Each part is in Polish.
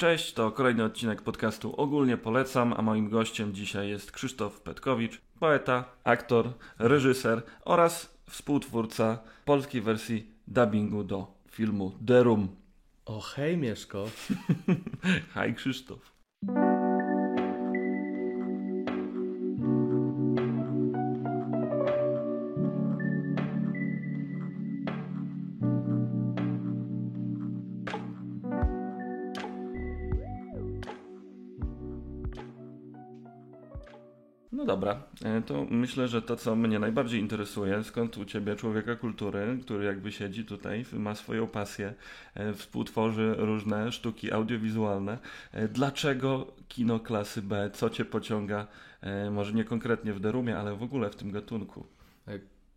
Cześć, to kolejny odcinek podcastu Ogólnie Polecam, a moim gościem dzisiaj jest Krzysztof Petkowicz, poeta, aktor, reżyser oraz współtwórca polskiej wersji dubbingu do filmu The Room. O hej Mieszko. Hej Krzysztof. To myślę, że to, co mnie najbardziej interesuje, skąd u Ciebie człowieka kultury, który jakby siedzi tutaj, ma swoją pasję, e, współtworzy różne sztuki audiowizualne. E, dlaczego kino klasy B? Co Cię pociąga, może nie konkretnie w Derumie, ale w ogóle w tym gatunku?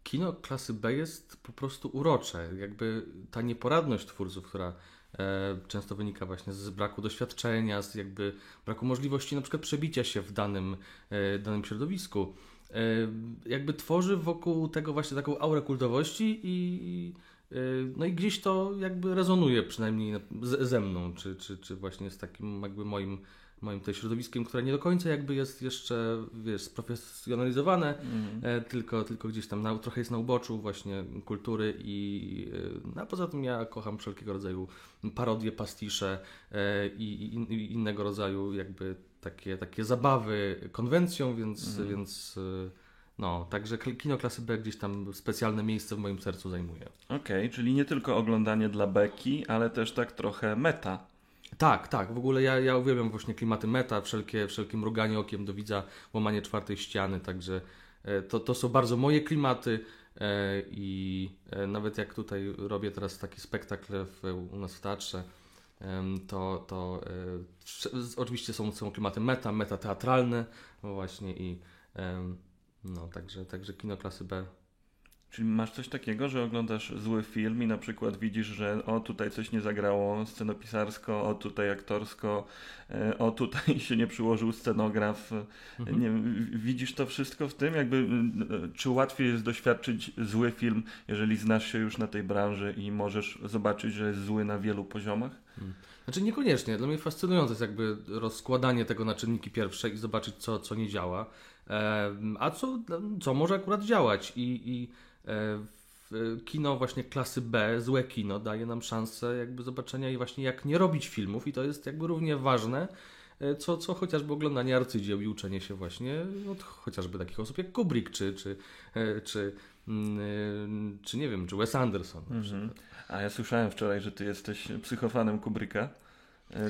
Kino klasy B jest po prostu urocze. Jakby ta nieporadność twórców, która E, często wynika właśnie z braku doświadczenia, z jakby braku możliwości na przykład przebicia się w danym, e, danym środowisku. E, jakby tworzy wokół tego właśnie taką aurę kultowości i, no i gdzieś to jakby rezonuje przynajmniej ze mną, czy, czy, czy właśnie z takim jakby moim moim tutaj środowiskiem, które nie do końca jakby jest jeszcze, wiesz, sprofesjonalizowane, mm. tylko, tylko gdzieś tam na, trochę jest na uboczu właśnie kultury i e, no, a poza tym ja kocham wszelkiego rodzaju parodie, pastisze e, i, i, i innego rodzaju jakby takie, takie zabawy konwencją, więc, mm. więc no, także kino klasy B gdzieś tam specjalne miejsce w moim sercu zajmuje. Okej, okay, czyli nie tylko oglądanie dla beki, ale też tak trochę meta. Tak, tak. W ogóle ja, ja uwielbiam właśnie klimaty meta, wszelkie, wszelkie mruganie okiem do widza, łamanie czwartej ściany, także e, to, to są bardzo moje klimaty e, i e, nawet jak tutaj robię teraz taki spektakl w, u nas w teatrze, to, to oczywiście są, są klimaty meta, meta teatralne właśnie i no, także, także kino klasy B Czyli masz coś takiego, że oglądasz zły film i na przykład widzisz, że o tutaj coś nie zagrało scenopisarsko, o tutaj aktorsko, e, o tutaj się nie przyłożył scenograf. Mhm. Nie, widzisz to wszystko w tym? Jakby, czy łatwiej jest doświadczyć zły film, jeżeli znasz się już na tej branży i możesz zobaczyć, że jest zły na wielu poziomach? Hmm. Znaczy niekoniecznie. Dla mnie fascynujące jest jakby rozkładanie tego na czynniki pierwsze i zobaczyć, co, co nie działa, a co, co może akurat działać. I, i E, kino właśnie klasy B, złe kino, daje nam szansę jakby zobaczenia i właśnie jak nie robić filmów i to jest jakby równie ważne, e, co, co chociażby oglądanie arcydzieł i uczenie się właśnie od chociażby takich osób jak Kubrick, czy, czy, e, czy, mm, czy nie wiem, czy Wes Anderson. Mhm. A ja słyszałem wczoraj, że ty jesteś psychofanem Kubricka.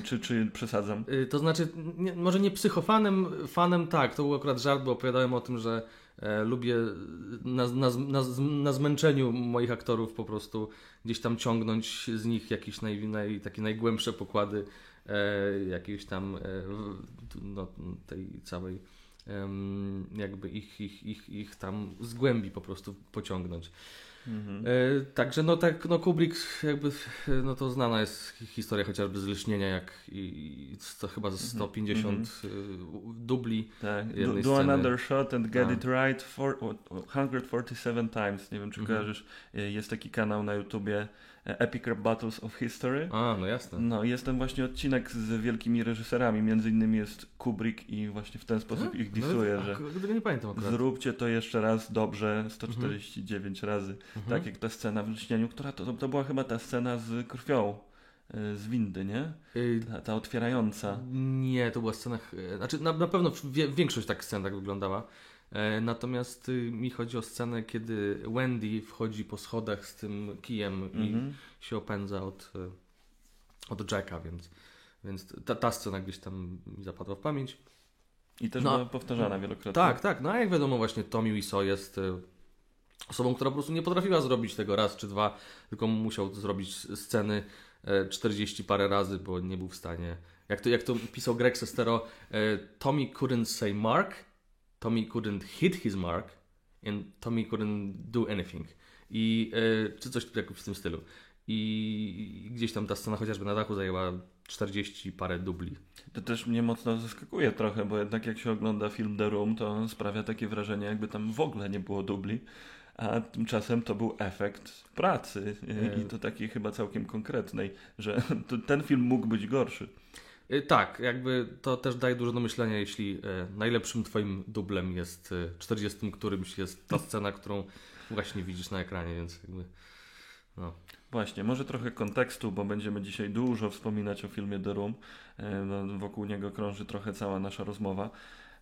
Czy, czy przesadzam? To znaczy, nie, może nie psychofanem, fanem tak, to był akurat żart, bo opowiadałem o tym, że E, lubię na, na, na, na, zmęczeniu moich aktorów po prostu gdzieś tam ciągnąć z nich jakieś naj, naj, takie najgłębsze pokłady e, jakiejś tam e, no, tej całej e, jakby ich, ich, ich, ich tam z głębi po prostu pociągnąć. Mhm. E, także no tak, no Kubrick jakby, no to znana jest historia chociażby z Lśnienia, jak i, to chyba ze 150 mhm. mhm. dubli tak. do, do another shot and get A. it right for, 147 times, nie wiem czy mhm. kojarzysz, e, jest taki kanał na YouTubie Epic Rap Battles of History. A, no jasne. No, jest ten właśnie odcinek z wielkimi reżyserami, między innymi jest Kubrick i właśnie w ten sposób hmm? ich disuje, no, że nie pamiętam akurat. zróbcie to jeszcze raz dobrze, 149 mhm. razy. Mhm. Tak jak ta scena w Lśnieniu, która to, to była chyba ta scena z krwią y, z windy, nie? Ta, ta, otwierająca. Nie, to była scena. Znaczy, na, na pewno większość tak scen tak wyglądała. E, natomiast y, mi chodzi o scenę, kiedy Wendy wchodzi po schodach z tym kijem i mhm. się opędza od, e, od Jacka, więc, więc ta, ta scena gdzieś tam mi zapadła w pamięć. I też no, była powtarzana wielokrotnie. Tak, tak. No a jak wiadomo, właśnie Tommy Wiseau jest e, osobą, która po prostu nie potrafiła zrobić tego raz czy dwa, tylko musiał zrobić sceny 40 parę razy, bo nie był w stanie. Jak to, jak to pisał Greg Sestero, Tommy couldn't say Mark, Tommy couldn't hit his mark and Tommy couldn't do anything. I, e, czy coś jak w tym stylu. I gdzieś tam ta scena chociażby na dachu zajęła 40 parę dubli. To też mnie mocno zaskakuje trochę, bo jednak jak się ogląda film The Room, to sprawia takie wrażenie, jakby tam w ogóle nie było dubli. A tymczasem to był efekt pracy i to takiej chyba całkiem konkretnej, że ten film mógł być gorszy. Y, tak, jakby to też daje dużo do myślenia, jeśli e, najlepszym twoim dublem jest e, 40 którymś jest ta scena, którą właśnie widzisz na ekranie, więc jakby no. Właśnie, może trochę kontekstu, bo będziemy dzisiaj dużo wspominać o filmie The Room. No, wokół niego krąży trochę cała nasza rozmowa.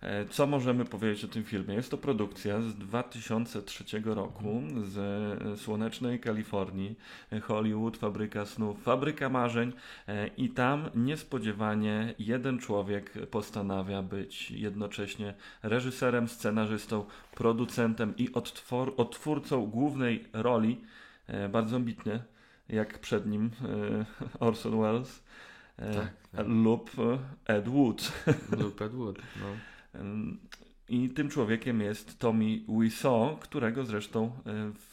E, Co możemy powiedzieć o tym filmie? Jest to produkcja z 2003 roku z e, słonecznej Kalifornii, e, Hollywood, fabryka snów, fabryka marzeń i tam niespodziewanie jeden człowiek postanawia być jednocześnie reżyserem, scenarzystą, producentem i odtwor- odtwórcą głównej roli, bardzo ambitnie, jak przed nim Orson Welles Tak, tak. lub Ed Wood. Lub Ed Wood, no. I tym człowiekiem jest Tommy Wiseau, którego zresztą e,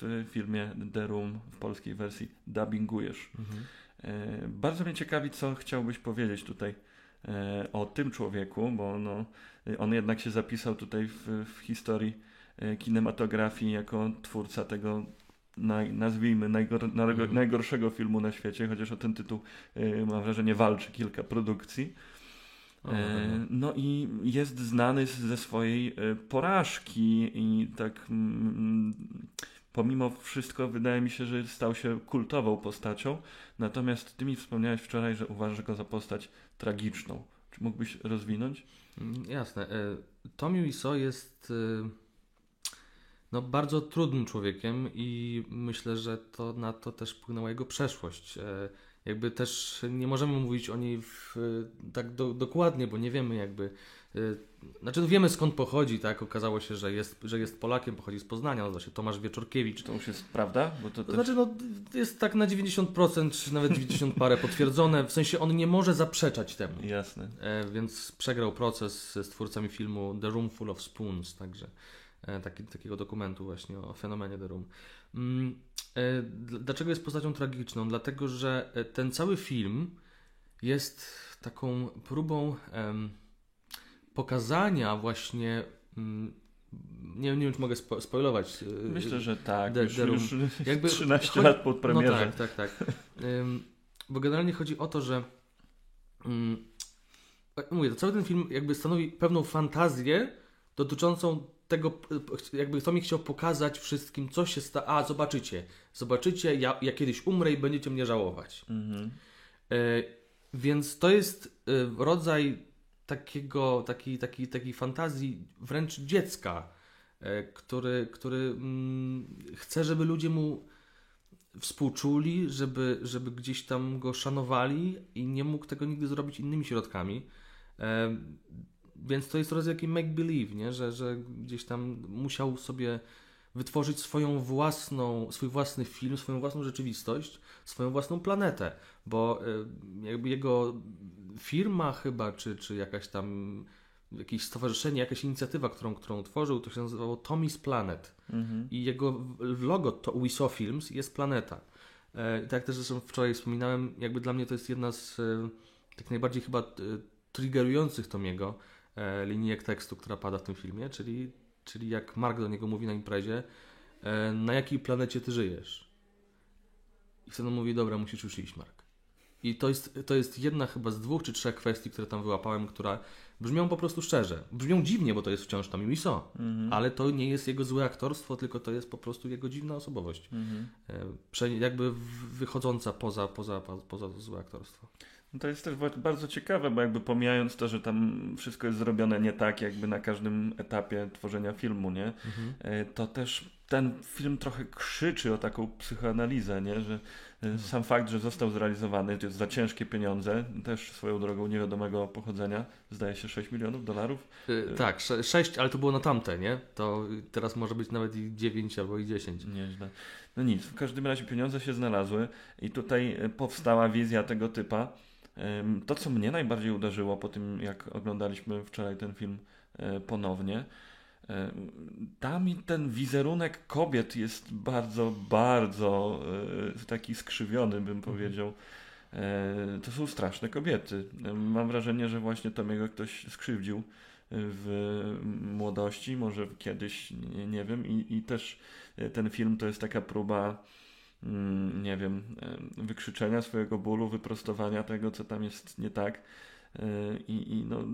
w filmie The Room w polskiej wersji dubbingujesz. Mhm. E, Bardzo mnie ciekawi, co chciałbyś powiedzieć tutaj e, o tym człowieku, bo no, on jednak się zapisał tutaj w, w historii kinematografii jako twórca tego naj, nazwijmy najgor, najgo- Mhm. najgorszego filmu na świecie, chociaż o ten tytuł mam wrażenie walczy kilka produkcji. O, E, No i jest znany ze swojej e, porażki i tak mm, pomimo wszystko wydaje mi się, że stał się kultową postacią. Natomiast ty mi wspomniałeś wczoraj, że uważasz go za postać tragiczną. Czy mógłbyś rozwinąć? Mm, Jasne. E, Tommy Wiseau jest no, bardzo trudnym człowiekiem i myślę, że to na to też wpłynęła jego przeszłość. E, Jakby też nie możemy mówić o niej w, tak do, dokładnie, bo nie wiemy jakby. e, Znaczy, no wiemy skąd pochodzi, tak? Okazało się, że jest, że jest Polakiem, pochodzi z Poznania, nazywa się Tomasz Wieczorkiewicz. To już jest prawda? Bo to też... znaczy, no, jest tak na 90%, czy nawet 90 parę potwierdzone, w sensie on nie może zaprzeczać temu. Jasne. E, więc przegrał proces z twórcami filmu The Room Full of Spoons, także e, taki, takiego dokumentu właśnie o fenomenie The Room. Mm, e, dl- dlaczego jest postacią tragiczną? Dlatego, że e, ten cały film jest taką próbą pokazania właśnie. Mm, nie, nie wiem, czy mogę spo, spoilować. e, Myślę, że tak. The- już, The już Jakby 13 chodzi- lat po premierze. No tak, tak, tak. Bo generalnie chodzi o to, że jak mówię, to cały ten film jakby stanowi pewną fantazję dotyczącą tego, jakby to mi chciał pokazać wszystkim, co się sta... A, zobaczycie, zobaczycie, ja, ja kiedyś umrę i będziecie mnie żałować. Mhm. E, więc to jest e, rodzaj takiego, takiej, takiej, takiej fantazji wręcz dziecka, e, który, który mm, chce, żeby ludzie mu współczuli, żeby, żeby gdzieś tam go szanowali i nie mógł tego nigdy zrobić innymi środkami. E, więc to jest rodzaj jakiej make-believe, nie? Że, że gdzieś tam musiał sobie wytworzyć swoją własną, swój własny film, swoją własną rzeczywistość, swoją własną planetę, bo y, jakby jego firma chyba, czy, czy jakaś tam jakieś stowarzyszenie, jakaś inicjatywa, którą, którą tworzył, to się nazywało Tommy's Planet Mhm. i jego logo to Wisaw Films jest planeta. E, tak jak też zresztą wczoraj wspominałem, jakby dla mnie to jest jedna z e, tak najbardziej chyba e, triggerujących Tomiego linijek tekstu, która pada w tym filmie, czyli, czyli jak Mark do niego mówi na imprezie, e, na jakiej planecie ty żyjesz? I wtedy on mówi, dobra, musisz już iść, Mark. I to jest, to jest jedna chyba z dwóch czy trzech kwestii, które tam wyłapałem, która brzmią po prostu szczerze. Brzmią dziwnie, bo to jest wciąż Tommy Wiseau. Mhm. Ale to nie jest jego złe aktorstwo, tylko to jest po prostu jego dziwna osobowość. Mhm. E, prze- jakby wychodząca poza, poza, poza, poza złe aktorstwo. No to jest też bardzo ciekawe, bo jakby pomijając to, że tam wszystko jest zrobione nie tak, jakby na każdym etapie tworzenia filmu, nie? E, To też ten film trochę krzyczy o taką psychoanalizę, nie? Że e, sam fakt, że został zrealizowany, to jest za ciężkie pieniądze, też swoją drogą niewiadomego pochodzenia, zdaje się 6 milionów dolarów. E, tak, sze- sześć, ale to było na tamte, nie? To teraz może być nawet i dziewięć albo i dziesięć. Nieźle. No nic, w każdym razie pieniądze się znalazły i tutaj powstała wizja tego typa. To, co mnie najbardziej uderzyło po tym, jak oglądaliśmy wczoraj ten film e, ponownie, ym, tam ten wizerunek kobiet jest bardzo, bardzo e, taki skrzywiony, bym powiedział. E, To są straszne kobiety. Mam wrażenie, że właśnie Tomiego ktoś skrzywdził w młodości, może kiedyś, nie, nie wiem, i, i też e, ten film to jest taka próba, nie wiem, e, wykrzyczenia swojego bólu, wyprostowania tego, co tam jest nie tak. I, I, no,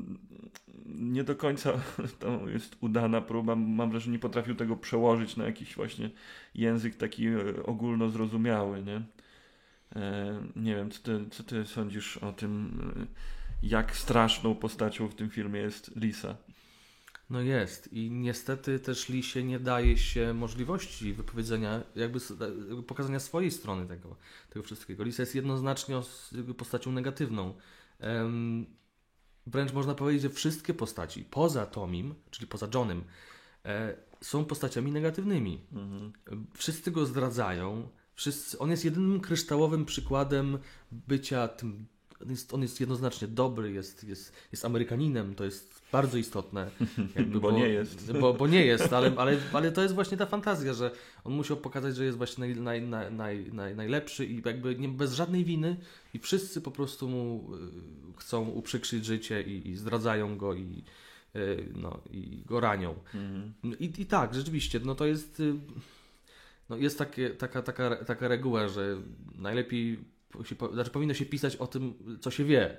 nie do końca to jest udana próba. Mam wrażenie, że nie potrafił tego przełożyć na jakiś właśnie język taki ogólnozrozumiały, nie? Nie wiem, co ty, co ty sądzisz o tym, jak straszną postacią w tym filmie jest Lisa? No jest i niestety też Lisie nie daje się możliwości wypowiedzenia, jakby pokazania swojej strony tego, tego wszystkiego. Lisa jest jednoznacznie postacią negatywną. Um, wręcz można powiedzieć, że wszystkie postaci poza Tomim, czyli poza Johnem, e, są postaciami negatywnymi. Mhm. Wszyscy go zdradzają. Wszyscy, on jest jedynym kryształowym przykładem bycia tym. On jest, on jest jednoznacznie dobry, jest, jest, jest Amerykaninem, to jest bardzo istotne. Jakby, bo, bo, nie jest. Bo, bo nie jest, ale, ale, ale to jest właśnie ta fantazja, że on musiał pokazać, że jest właśnie naj, naj, naj, naj, naj, najlepszy i jakby nie, bez żadnej winy i wszyscy po prostu mu y, chcą uprzykrzyć życie i, i zdradzają go i, y, no, i go ranią. Mhm. I, I tak, rzeczywiście, no to jest y, no jest takie, taka, taka, taka reguła, że najlepiej się, znaczy powinno się pisać o tym, co się wie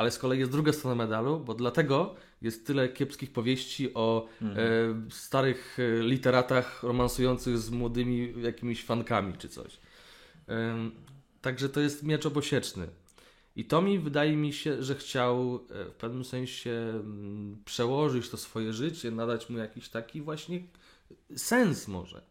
ale z kolei jest druga strona medalu, bo dlatego jest tyle kiepskich powieści o mhm. e, starych e, literatach romansujących z młodymi jakimiś fankami czy coś. E, także to jest miecz obosieczny. I to mi wydaje mi się, że chciał e, w pewnym sensie mm, przełożyć to swoje życie, nadać mu jakiś taki właśnie sens może.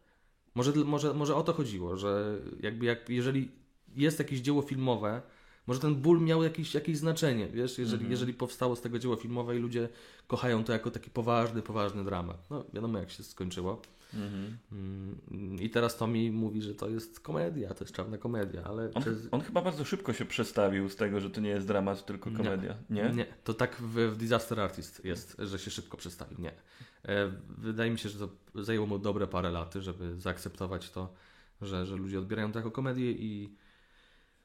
Może, może, może o to chodziło, że jakby jak, jeżeli jest jakieś dzieło filmowe, może ten ból miał jakieś, jakieś znaczenie, wiesz, jeżeli, mhm. jeżeli powstało z tego dzieło filmowe i ludzie kochają to jako taki poważny, poważny dramat. No wiadomo jak się skończyło. Mhm. Mm, I teraz to mi mówi, że to jest komedia, to jest czarna komedia, ale... On, przez... on, chyba bardzo szybko się przestawił z tego, że to nie jest dramat, tylko komedia, nie? Nie, nie. to tak w, w Disaster Artist jest, że się szybko przestawił, nie. E, wydaje mi się, że to zajęło mu dobre parę lat, żeby zaakceptować to, że, że ludzie odbierają to jako komedię i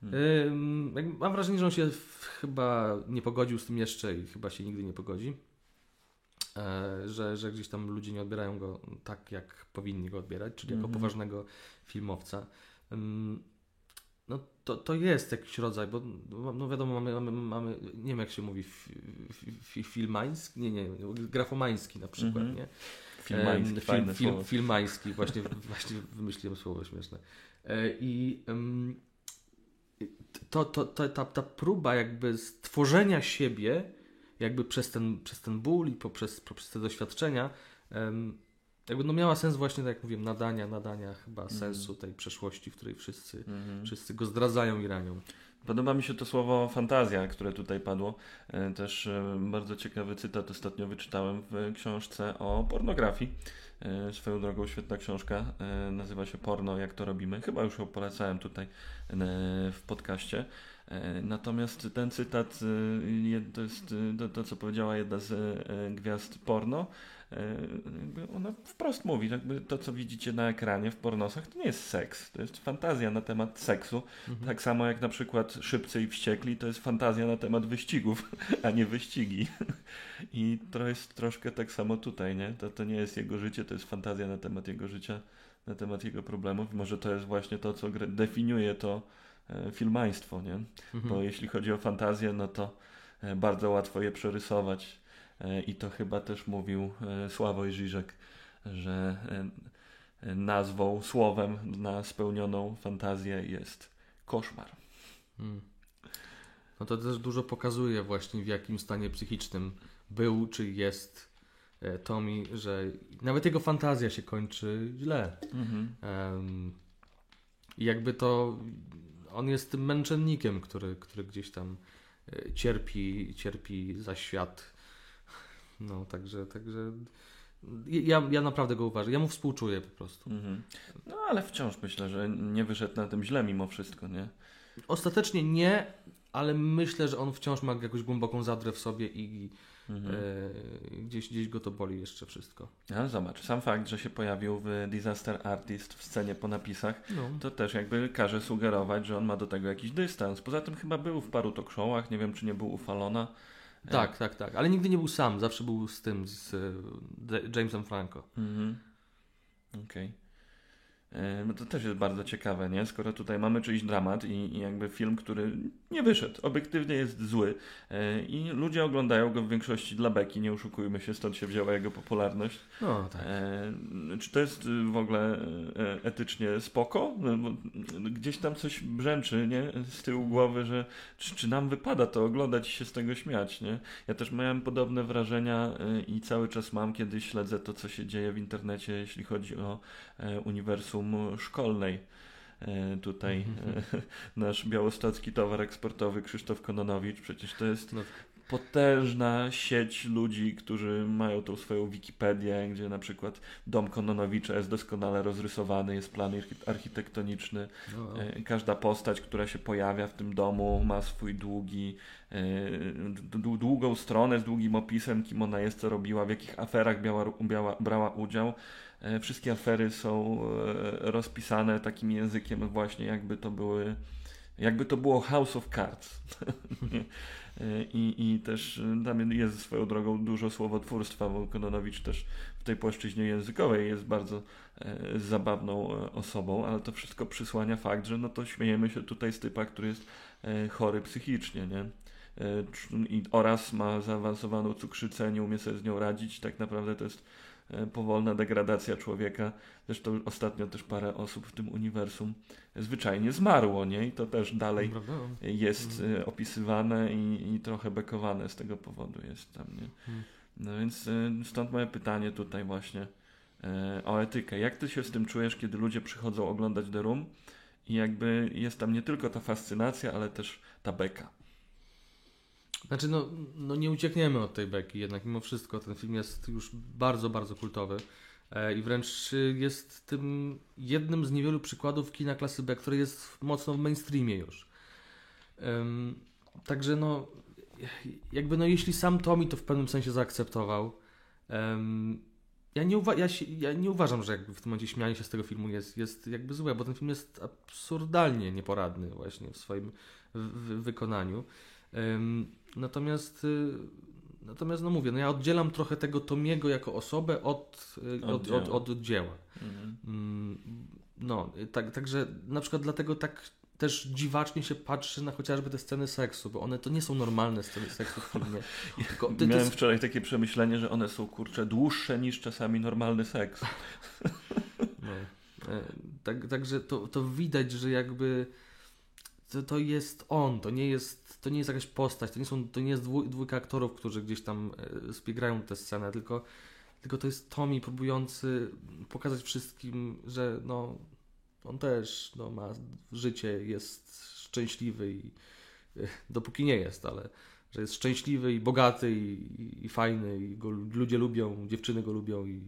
Hmm. Mam wrażenie, że on się chyba nie pogodził z tym jeszcze i chyba się nigdy nie pogodzi. E, że, że gdzieś tam ludzie nie odbierają go tak, jak powinni go odbierać, czyli jako mm -hmm. poważnego filmowca. No to, to jest jakiś rodzaj, bo no wiadomo, mamy, mamy, mamy nie wiem jak się mówi, filmański, nie, nie, grafomański na przykład, mm -hmm. nie? Filmański, film, film, filmański, właśnie, właśnie wymyśliłem słowo śmieszne. E, I um, to, to, to, ta, ta próba jakby stworzenia siebie, jakby przez ten, przez ten ból i poprzez, poprzez te doświadczenia, jakby no miała sens właśnie, tak jak mówiłem, nadania, nadania chyba mm. sensu tej przeszłości, w której wszyscy, mm. wszyscy go zdradzają i ranią. Podoba mi się to słowo fantazja, które tutaj padło. E, też e, bardzo ciekawy cytat ostatnio wyczytałem w książce o pornografii. E, swoją drogą świetna książka, nazywa się Porno, jak to robimy. Chyba już ją polecałem tutaj w podcaście. Natomiast ten cytat to jest to, to co powiedziała jedna z gwiazd porno E, ona wprost mówi, jakby to, co widzicie na ekranie w pornosach, to nie jest seks, to jest fantazja na temat seksu. Mhm. Tak samo jak na przykład Szybcy i Wściekli, to jest fantazja na temat wyścigów, a nie wyścigi. I to jest troszkę tak samo tutaj, nie? To, to nie jest jego życie, to jest fantazja na temat jego życia, na temat jego problemów. Może to jest właśnie to, co definiuje to e, filmaństwo, nie? Mhm. Bo jeśli chodzi o fantazję, no to e, bardzo łatwo je przerysować E, I to chyba też mówił e, Sławoj Żyżek, że e, nazwą, słowem na spełnioną fantazję jest koszmar. Hmm. No to też dużo pokazuje właśnie w jakim stanie psychicznym był czy jest Tommy, że nawet jego fantazja się kończy źle. Mhm. Um, jakby to on jest tym męczennikiem, który, który gdzieś tam cierpi, cierpi za świat no, także, także ja, ja naprawdę go uważam. Ja mu współczuję po prostu. Mhm. No, ale wciąż myślę, że nie wyszedł na tym źle mimo wszystko, nie? Ostatecznie nie, ale myślę, że on wciąż ma jakąś głęboką zadrę w sobie i mhm. e, gdzieś, gdzieś go to boli jeszcze wszystko. Ja, zobacz, sam fakt, że się pojawił w Disaster Artist w scenie po napisach, no. to też jakby każe sugerować, że on ma do tego jakiś dystans. Poza tym chyba był w paru talk showach, nie wiem czy nie był u Falona. Tak, tak, tak. Ale nigdy nie był sam, zawsze był z tym, z Jamesem Franco. Mhm. Okej. No to też jest bardzo ciekawe, nie? Skoro tutaj mamy czyjś dramat i, i, jakby film, który nie wyszedł, obiektywnie jest zły i ludzie oglądają go w większości dla beki, nie oszukujmy się, stąd się wzięła jego popularność. No, tak. Czy to jest w ogóle etycznie spoko? No, bo gdzieś tam coś brzęczy, nie? Z tyłu głowy, że czy, czy nam wypada to oglądać i się z tego śmiać, nie? Ja też miałem podobne wrażenia i cały czas mam, kiedy śledzę to, co się dzieje w internecie, jeśli chodzi o uniwersum szkolnej. E, tutaj mhm. e, nasz białostocki towar eksportowy Krzysztof Kononowicz, przecież to jest no. potężna sieć ludzi, którzy mają tą swoją Wikipedię, gdzie na przykład dom Kononowicza jest doskonale rozrysowany, jest plan architektoniczny. No. E, każda postać, która się pojawia w tym domu ma swój długi, długą stronę z długim opisem, kim ona jest, co robiła, w jakich aferach biała, biała, brała udział. E, wszystkie afery są e, rozpisane takim językiem właśnie jakby to były jakby to było House of Cards. E, I, I też tam jest swoją drogą dużo słowotwórstwa, bo Kononowicz też w tej płaszczyźnie językowej jest bardzo zabawną osobą, ale to wszystko przysłania fakt, że no to śmiejemy się tutaj z typa, który jest chory psychicznie, nie? I, oraz ma zaawansowaną cukrzycę, nie umie sobie z nią radzić. Tak naprawdę to jest powolna degradacja człowieka. Zresztą ostatnio też parę osób w tym uniwersum zwyczajnie zmarło, nie? I to też dalej jest mhm. e, opisywane i, i trochę bekowane z tego powodu jest tam, nie? Mhm. No więc e, stąd moje pytanie tutaj właśnie o etykę. Jak ty się z tym czujesz, kiedy ludzie przychodzą oglądać The Room i jakby jest tam nie tylko ta fascynacja, ale też ta beka? Znaczy, no, no nie uciekniemy od tej beki, jednak mimo wszystko ten film jest już bardzo, bardzo kultowy. E, I wręcz jest tym jednym z niewielu przykładów kina klasy B, który jest mocno w mainstreamie już. Także no, jakby no jeśli sam Tommy to w pewnym sensie zaakceptował, ja, nie ja, się, ja nie uważam, że jakby w tym momencie śmianie się z tego filmu jest, jest jakby złe, bo ten film jest absurdalnie nieporadny właśnie w swoim w- wykonaniu. Um, Natomiast, y, natomiast no mówię, no ja oddzielam trochę tego Tomiego jako osobę od, y, od, od, od, od dzieła. Mhm. Mm, no, tak, także na przykład dlatego tak też dziwacznie się patrzy na chociażby te sceny seksu, bo one to nie są normalne sceny seksu w filmie. Tylko, ty, Miałem wczoraj takie przemyślenie, że one są kurcze dłuższe niż czasami normalny seks. No. E, tak, także to, to widać, że jakby to, to jest on, to nie jest, to nie jest jakaś postać, to nie, są, to nie jest dwój, dwójka aktorów, którzy gdzieś tam e, spiegrają tę scenę, tylko, tylko to jest Tommy próbujący pokazać wszystkim, że no, on też no, ma życie, jest szczęśliwy i e, dopóki nie jest, ale że jest szczęśliwy i bogaty i, i, i fajny i go ludzie lubią, dziewczyny go lubią i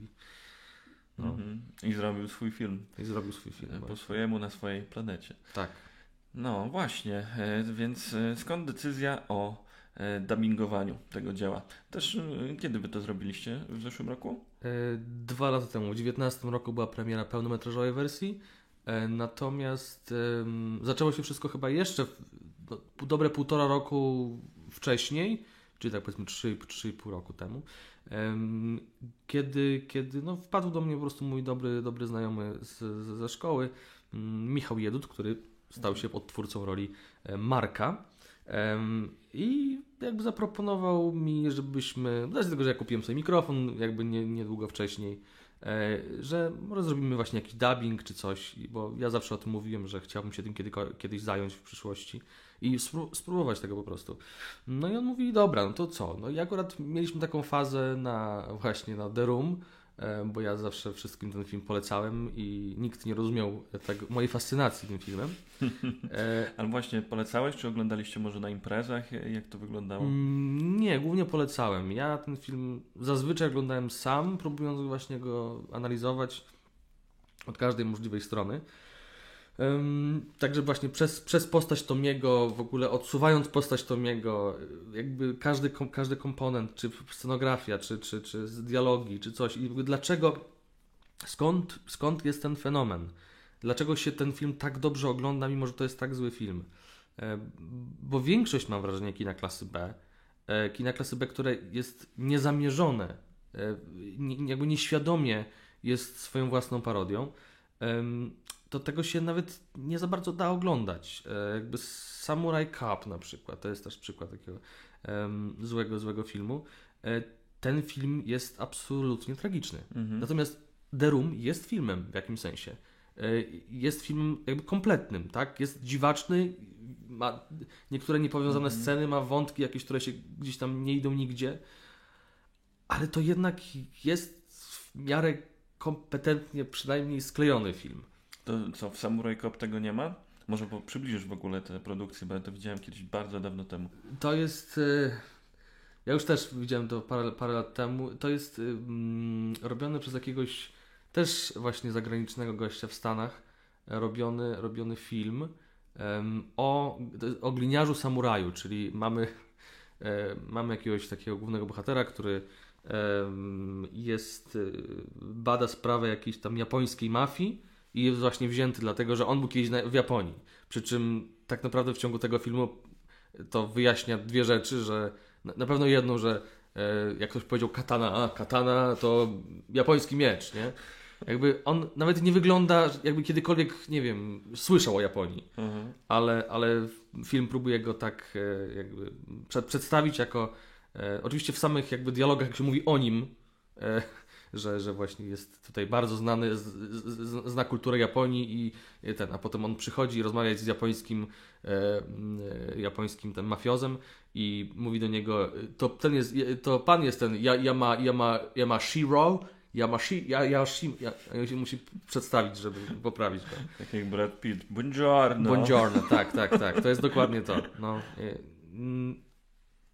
no. Mhm. I zrobił swój film. I zrobił swój film. Po właśnie. swojemu na swojej planecie. Tak. No właśnie, e, więc e, skąd decyzja o e, dubbingowaniu tego dzieła? Też kiedy wy to zrobiliście? W zeszłym roku? Dwa lata temu. W 2019 roku była premiera pełnometrażowej wersji. Natomiast zaczęło się wszystko chyba jeszcze no, dobre półtora roku wcześniej, czyli tak powiedzmy 3,5 roku temu, kiedy, kiedy no, wpadł do mnie po prostu mój dobry, dobry znajomy z, ze szkoły, um, Michał Jedut, który stał się odtwórcą roli e, Marka. I jakby zaproponował mi, żebyśmy, z tego, że ja kupiłem sobie mikrofon jakby nie, niedługo wcześniej, e, że może zrobimy właśnie jakiś dubbing czy coś, bo ja zawsze o tym mówiłem, że chciałbym się tym kiedy, kiedyś zająć w przyszłości i spróbować tego po prostu. No i on mówi, dobra, no to co? No i akurat mieliśmy taką fazę na właśnie na The Room, bo ja zawsze wszystkim ten film polecałem i nikt nie rozumiał tego, mojej fascynacji tym filmem. E, Ale właśnie polecałeś, czy oglądaliście może na imprezach? Jak to wyglądało? Mm, nie, głównie polecałem. Ja ten film zazwyczaj oglądałem sam, próbując właśnie go analizować od każdej możliwej strony. Także właśnie przez, przez postać Tomiego, w ogóle odsuwając postać Tomiego, jakby każdy, każdy komponent, czy scenografia, czy, czy, czy dialogi, czy coś. I dlaczego, skąd, skąd jest ten fenomen? Dlaczego się ten film tak dobrze ogląda, mimo że to jest tak zły film? E, bo większość, mam wrażenie, kina klasy B, e, kina klasy B, które jest niezamierzone, e, jakby nieświadomie jest swoją własną parodią, to tego się nawet nie za bardzo da oglądać. E, jakby Samurai Cup na przykład, to jest też przykład takiego złego, złego filmu. E, ten film jest absolutnie tragiczny. Mhm. Natomiast The Room jest filmem w jakimś sensie. E, jest filmem jakby kompletnym, tak? Jest dziwaczny, ma niektóre niepowiązane mhm. sceny, ma wątki jakieś, które się gdzieś tam nie idą nigdzie, ale to jednak jest w miarę kompetentnie przynajmniej sklejony film. To co, w Samurai Cop tego nie ma? Może przybliżysz w ogóle te produkcje, bo ja to widziałem kiedyś bardzo dawno temu. To jest... Y, ja już też widziałem to parę, parę lat temu. To jest mm, robione przez jakiegoś też właśnie zagranicznego gościa w Stanach. Robiony, robiony film um, o, o gliniarzu samuraju, czyli mamy, e, mamy jakiegoś takiego głównego bohatera, który jest, y, bada sprawę jakiejś tam japońskiej mafii i jest właśnie wzięty dlatego, że on był kiedyś w Japonii. Przy czym tak naprawdę w ciągu tego filmu to wyjaśnia dwie rzeczy, że na pewno jedną, że e, jak ktoś powiedział katana, a katana to japoński miecz, nie? Jakby on nawet nie wygląda, jakby kiedykolwiek, nie wiem, słyszał o Japonii, mhm. ale, ale film próbuje go tak e, jakby przedstawić jako E, oczywiście w samych jakby dialogach, jak się mówi o nim, że, że właśnie jest tutaj bardzo znany, z, z, zna kulturę Japonii i ten, a potem on przychodzi i rozmawia z japońskim, e, e, japońskim ten mafiozem i mówi do niego, to ten jest, to pan jest ten Yama, Yama, Yamashiro, Yamashi, ja, ja, ja, ja się musi przedstawić, żeby poprawić go. Tak jak Brad Pitt. Buongiorno. Buongiorno, tak, tak, tak. To jest dokładnie to. No.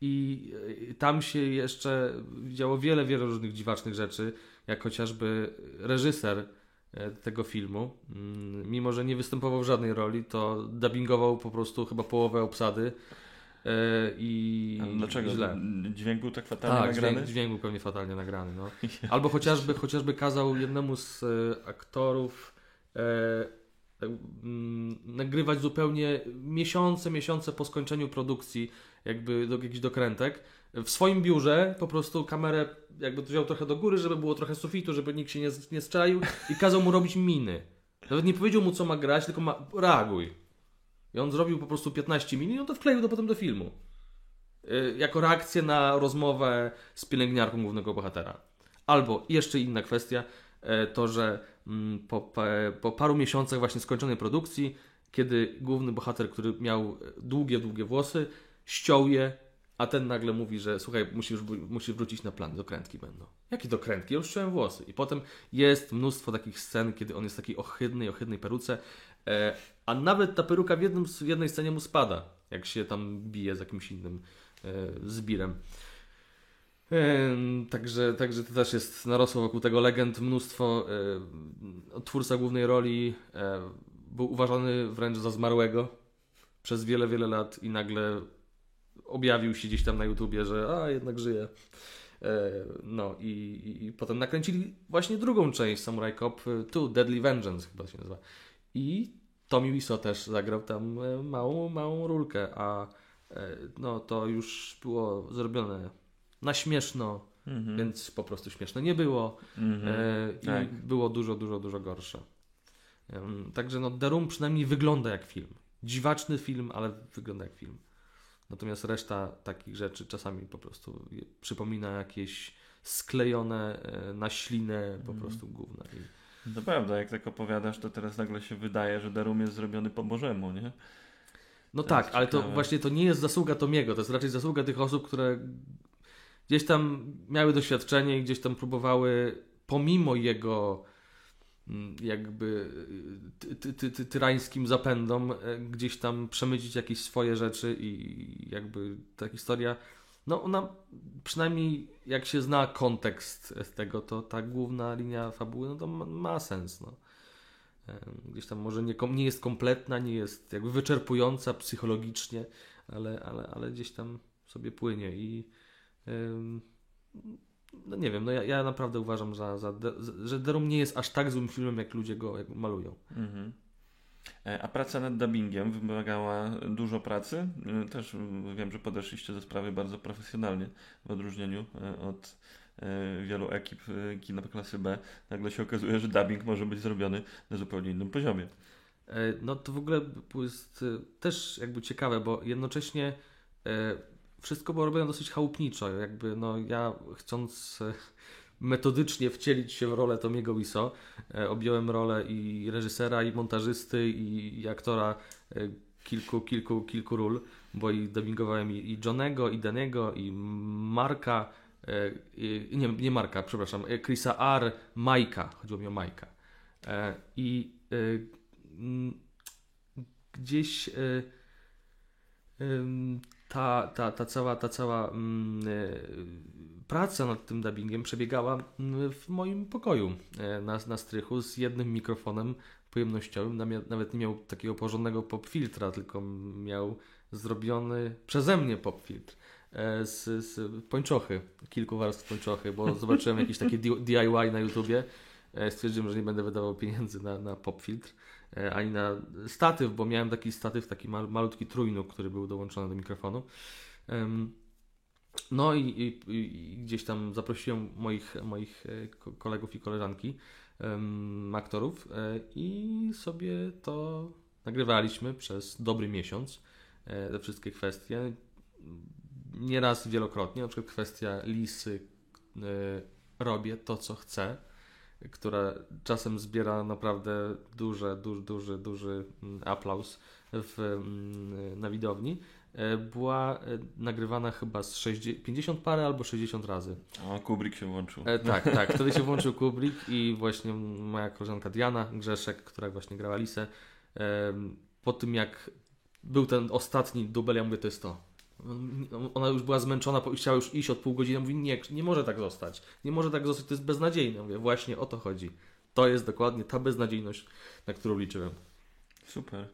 I tam się jeszcze działo wiele, wiele różnych dziwacznych rzeczy, jak chociażby reżyser e, tego filmu, mm, mimo że nie występował w żadnej roli, to dubbingował po prostu chyba połowę obsady. E, I dlaczego? Źle. Dźwięk był tak fatalnie tak, nagrany? Dźwięk, dźwięk był pewnie fatalnie nagrany. No. Albo chociażby, chociażby kazał jednemu z e, aktorów e, nagrywać zupełnie miesiące, miesiące po skończeniu produkcji jakby do jakichś dokrętek. W swoim biurze po prostu kamerę jakby wziął trochę do góry, żeby było trochę sufitu, żeby nikt się nie, nie strzelił i kazał mu robić miny. Nawet nie powiedział mu, co ma grać, tylko ma reaguj. I on zrobił po prostu 15 min i on to wkleił do, potem do filmu. Yy, jako reakcję na rozmowę z pielęgniarką głównego bohatera. Albo jeszcze inna kwestia, yy, to że yy, po, po paru miesiącach właśnie skończonej produkcji, kiedy główny bohater, który miał długie, długie włosy, ściął je, a ten nagle mówi, że słuchaj, musisz, musisz wrócić na plan, dokrętki będą. Jakie dokrętki? Ja już ściąłem włosy. I potem jest mnóstwo takich scen, kiedy on jest w takiej ohydnej, ohydnej peruce, e, a nawet ta peruka w, jednym, w jednej scenie mu spada, jak się tam bije z jakimś innym e, zbirem. E, także, także to też jest, narosło wokół tego legend mnóstwo. E, twórca głównej roli e, był uważany wręcz za zmarłego przez wiele, wiele lat i nagle objawił się gdzieś tam na YouTubie, że a jednak żyje. E, no i, i, i, potem nakręcili właśnie drugą część Samurai Cop 2, Deadly Vengeance chyba się nazywa. I Tommy Wiseau też zagrał tam e, małą, małą rulkę, a e, no to już było zrobione na śmieszno, mhm. więc po prostu śmieszne nie było. Mhm. I tak. było dużo, dużo, dużo gorsze. Także no The Room przynajmniej wygląda jak film. Dziwaczny film, ale wygląda jak film. Natomiast reszta takich rzeczy czasami po prostu przypomina jakieś sklejone e, na ślinę po mm. prostu główne. To prawda, jak tak opowiadasz, to teraz nagle się wydaje, że Darum jest zrobiony po Bożemu, nie? No to tak, ale to właśnie to nie jest zasługa Tomiego, to jest raczej zasługa tych osób, które gdzieś tam miały doświadczenie i gdzieś tam próbowały pomimo jego jakby ty, ty, ty, tyrańskim zapędom e, gdzieś tam przemycić jakieś swoje rzeczy i jakby ta historia, no ona przynajmniej jak się zna kontekst tego, to ta główna linia fabuły, no to ma, ma sens, no. Gdzieś tam może nie, nie jest kompletna, nie jest jakby wyczerpująca psychologicznie, ale, ale, ale gdzieś tam sobie płynie i no nie wiem, no ja, ja naprawdę uważam, za, za że Derum nie jest aż tak złym filmem, jak ludzie go jak malują. Mhm. E, a praca nad dubbingiem wymagała dużo pracy. E, też wiem, że podeszliście do sprawy bardzo profesjonalnie, w odróżnieniu e, od wielu ekip kina klasy B, nagle się okazuje, że dubbing może być zrobiony na zupełnie innym poziomie. No to w ogóle jest też jakby ciekawe, bo jednocześnie wszystko było robione dosyć chałupniczo. Jakby no ja chcąc metodycznie wcielić się w rolę Tomiego Wiso, objąłem rolę i reżysera, i montażysty, i aktora kilku, kilku, kilku ról, bo i dubbingowałem i, i Johnego, i Daniego, i Marka, e, i, nie, nie Marka, przepraszam, e, Chrisa R, Majka, chodziło mi o Majka. E, I gdzieś ta, ta, ta cała, ta cała mm, praca nad tym dubbingiem przebiegała mm, w moim pokoju na, na strychu z jednym mikrofonem pojemnościowym. Nawet nie miał takiego porządnego pop filtra, tylko miał zrobiony przeze mnie pop filtr e, z, z pończochy, kilku warstw pończochy, bo zobaczyłem jakieś takie DIY na YouTubie. E, stwierdziłem, że nie będę wydawał pieniędzy na, na pop filtr e, ani na statyw, bo miałem taki statyw, taki mal, malutki trójnóg, który był dołączony do mikrofonu. No i, i, i, gdzieś tam zaprosiłem moich, moich kolegów i koleżanki aktorów e, i sobie to nagrywaliśmy przez dobry miesiąc, e, te wszystkie kwestie. Nieraz wielokrotnie, na przykład kwestia Lisy, e, robię to, co chcę, która czasem zbiera naprawdę duży, duży, duży, duży aplauz w, mm, na widowni. E, była e, nagrywana chyba z 60, 50 parę albo 60 razy. A Kubrick się włączył. E, tak, tak. Wtedy się włączył Kubrick i właśnie moja koleżanka Diana Grzeszek, która właśnie grała Lisę, e, po tym jak był ten ostatni dubel, ja mówię, to jest to. Ona już była zmęczona, chciała już iść od pół godziny. Mówi, nie, nie może tak zostać. Nie może tak zostać, to jest beznadziejne. Mówię, właśnie o to chodzi. To jest dokładnie ta beznadziejność, na którą liczyłem. Super.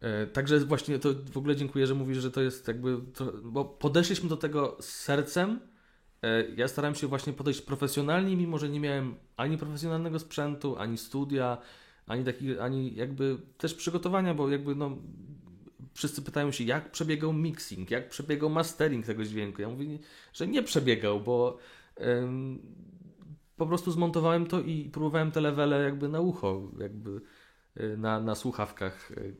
E, także właśnie to w ogóle dziękuję, że mówisz, że to jest jakby, to, bo podeszliśmy do tego z sercem. E, ja starałem się właśnie podejść profesjonalnie, mimo że nie miałem ani profesjonalnego sprzętu, ani studia, ani taki, ani jakby też przygotowania, bo jakby no wszyscy pytają się, jak przebiegał mixing, jak przebiegał mastering tego dźwięku. Ja mówię, że nie przebiegał, bo ym, po prostu zmontowałem to i próbowałem te levele jakby na ucho, jakby Y, na, na słuchawkach y,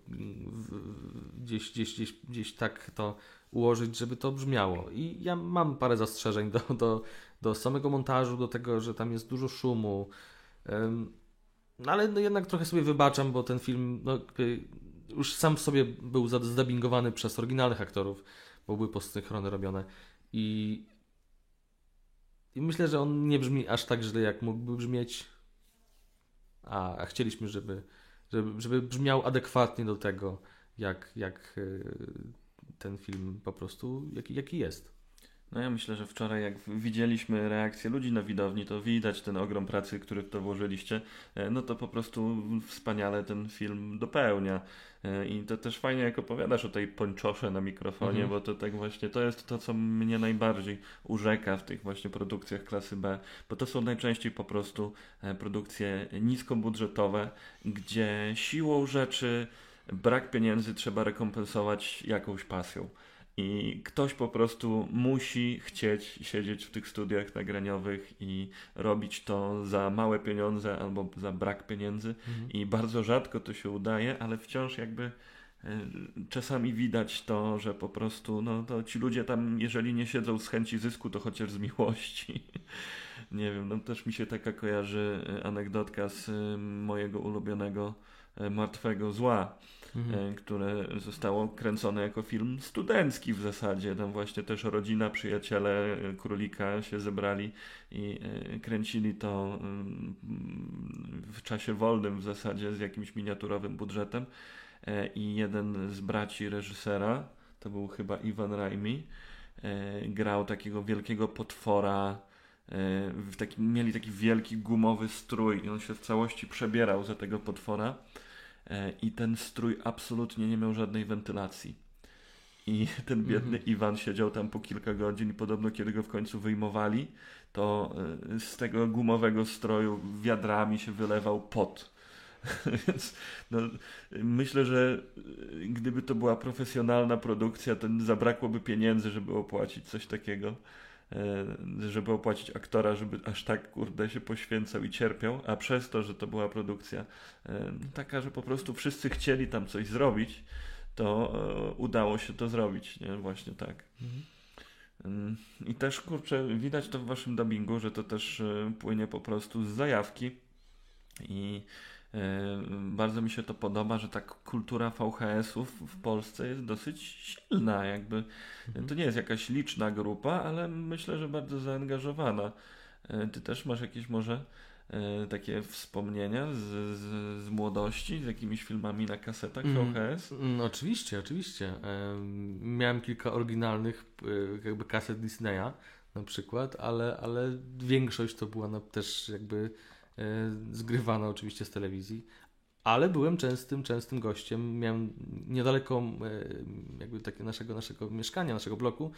gdzieś, gdzieś, gdzieś, gdzieś tak to ułożyć, żeby to brzmiało. I ja mam parę zastrzeżeń do, do, do samego montażu, do tego, że tam jest dużo szumu. No ale no jednak trochę sobie wybaczam, bo ten film no, już sam w sobie był zdubbingowany przez oryginalnych aktorów, bo były posynchrony robione. I, I myślę, że on nie brzmi aż tak źle, jak mógłby brzmieć. A, a chcieliśmy, żeby, żeby, żeby brzmiał adekwatnie do tego, jak, jak e, ten film po prostu, jaki, jaki jest. No ja myślę, że wczoraj jak widzieliśmy reakcję ludzi na widowni, to widać ten ogrom pracy, który w to włożyliście, e, no to po prostu wspaniale ten film dopełnia. E, I to też fajnie jak opowiadasz o tej pończosze na mikrofonie, mhm. bo to tak właśnie, to jest to, co mnie najbardziej urzeka w tych właśnie produkcjach klasy B, bo to są najczęściej po prostu e, produkcje niskobudżetowe, gdzie siłą rzeczy brak pieniędzy trzeba rekompensować jakąś pasją. I ktoś po prostu musi chcieć siedzieć w tych studiach nagraniowych i robić to za małe pieniądze albo za brak pieniędzy. Mhm. I bardzo rzadko to się udaje, ale wciąż jakby e, czasami widać to, że po prostu no, to ci ludzie tam, jeżeli nie siedzą z chęci zysku, to chociaż z miłości. nie wiem, no też mi się taka kojarzy e, anegdotka z e, mojego ulubionego Martwego Zła mhm. E, które zostało kręcone jako film studencki w zasadzie. Tam właśnie też rodzina, przyjaciele e, królika się zebrali i e, kręcili to w czasie wolnym w zasadzie z jakimś miniaturowym budżetem. I jeden z braci reżysera, to był chyba Iwan Raimi, grał takiego wielkiego potwora. W takim, mieli taki wielki gumowy strój i on się w całości przebierał za tego potwora. E, i ten strój absolutnie nie miał żadnej wentylacji. I ten biedny mhm. Iwan siedział tam po kilka godzin i podobno kiedy go w końcu wyjmowali, to e, z tego gumowego stroju wiadrami się wylewał pot. Więc no, myślę, że e, gdyby to była profesjonalna produkcja, to zabrakłoby pieniędzy, żeby opłacić coś takiego. Żeby opłacić aktora, żeby aż tak kurde się poświęcał i cierpiał, a przez to, że to była produkcja taka, że po prostu wszyscy chcieli tam coś zrobić, to udało się to zrobić, nie? Właśnie tak. Mhm. I też, kurczę, widać to w waszym dubbingu, że to też e, płynie po prostu z zajawki i e, bardzo mi się to podoba, że tak kultura VHS-ów w Polsce jest dosyć silna, jakby mhm. to nie jest jakaś liczna grupa, ale myślę, że bardzo zaangażowana. E, ty też masz jakieś może E, takie wspomnienia z, z, z, młodości, z jakimiś filmami na kasetach mm, VHS? Mm, oczywiście, oczywiście. miałem kilka oryginalnych e, jakby kaset Disneya na przykład, ale, ale większość to była na, też jakby zgrywana oczywiście z telewizji. Ale byłem częstym, częstym gościem. Miałem niedaleko jakby takie naszego, naszego mieszkania, naszego bloku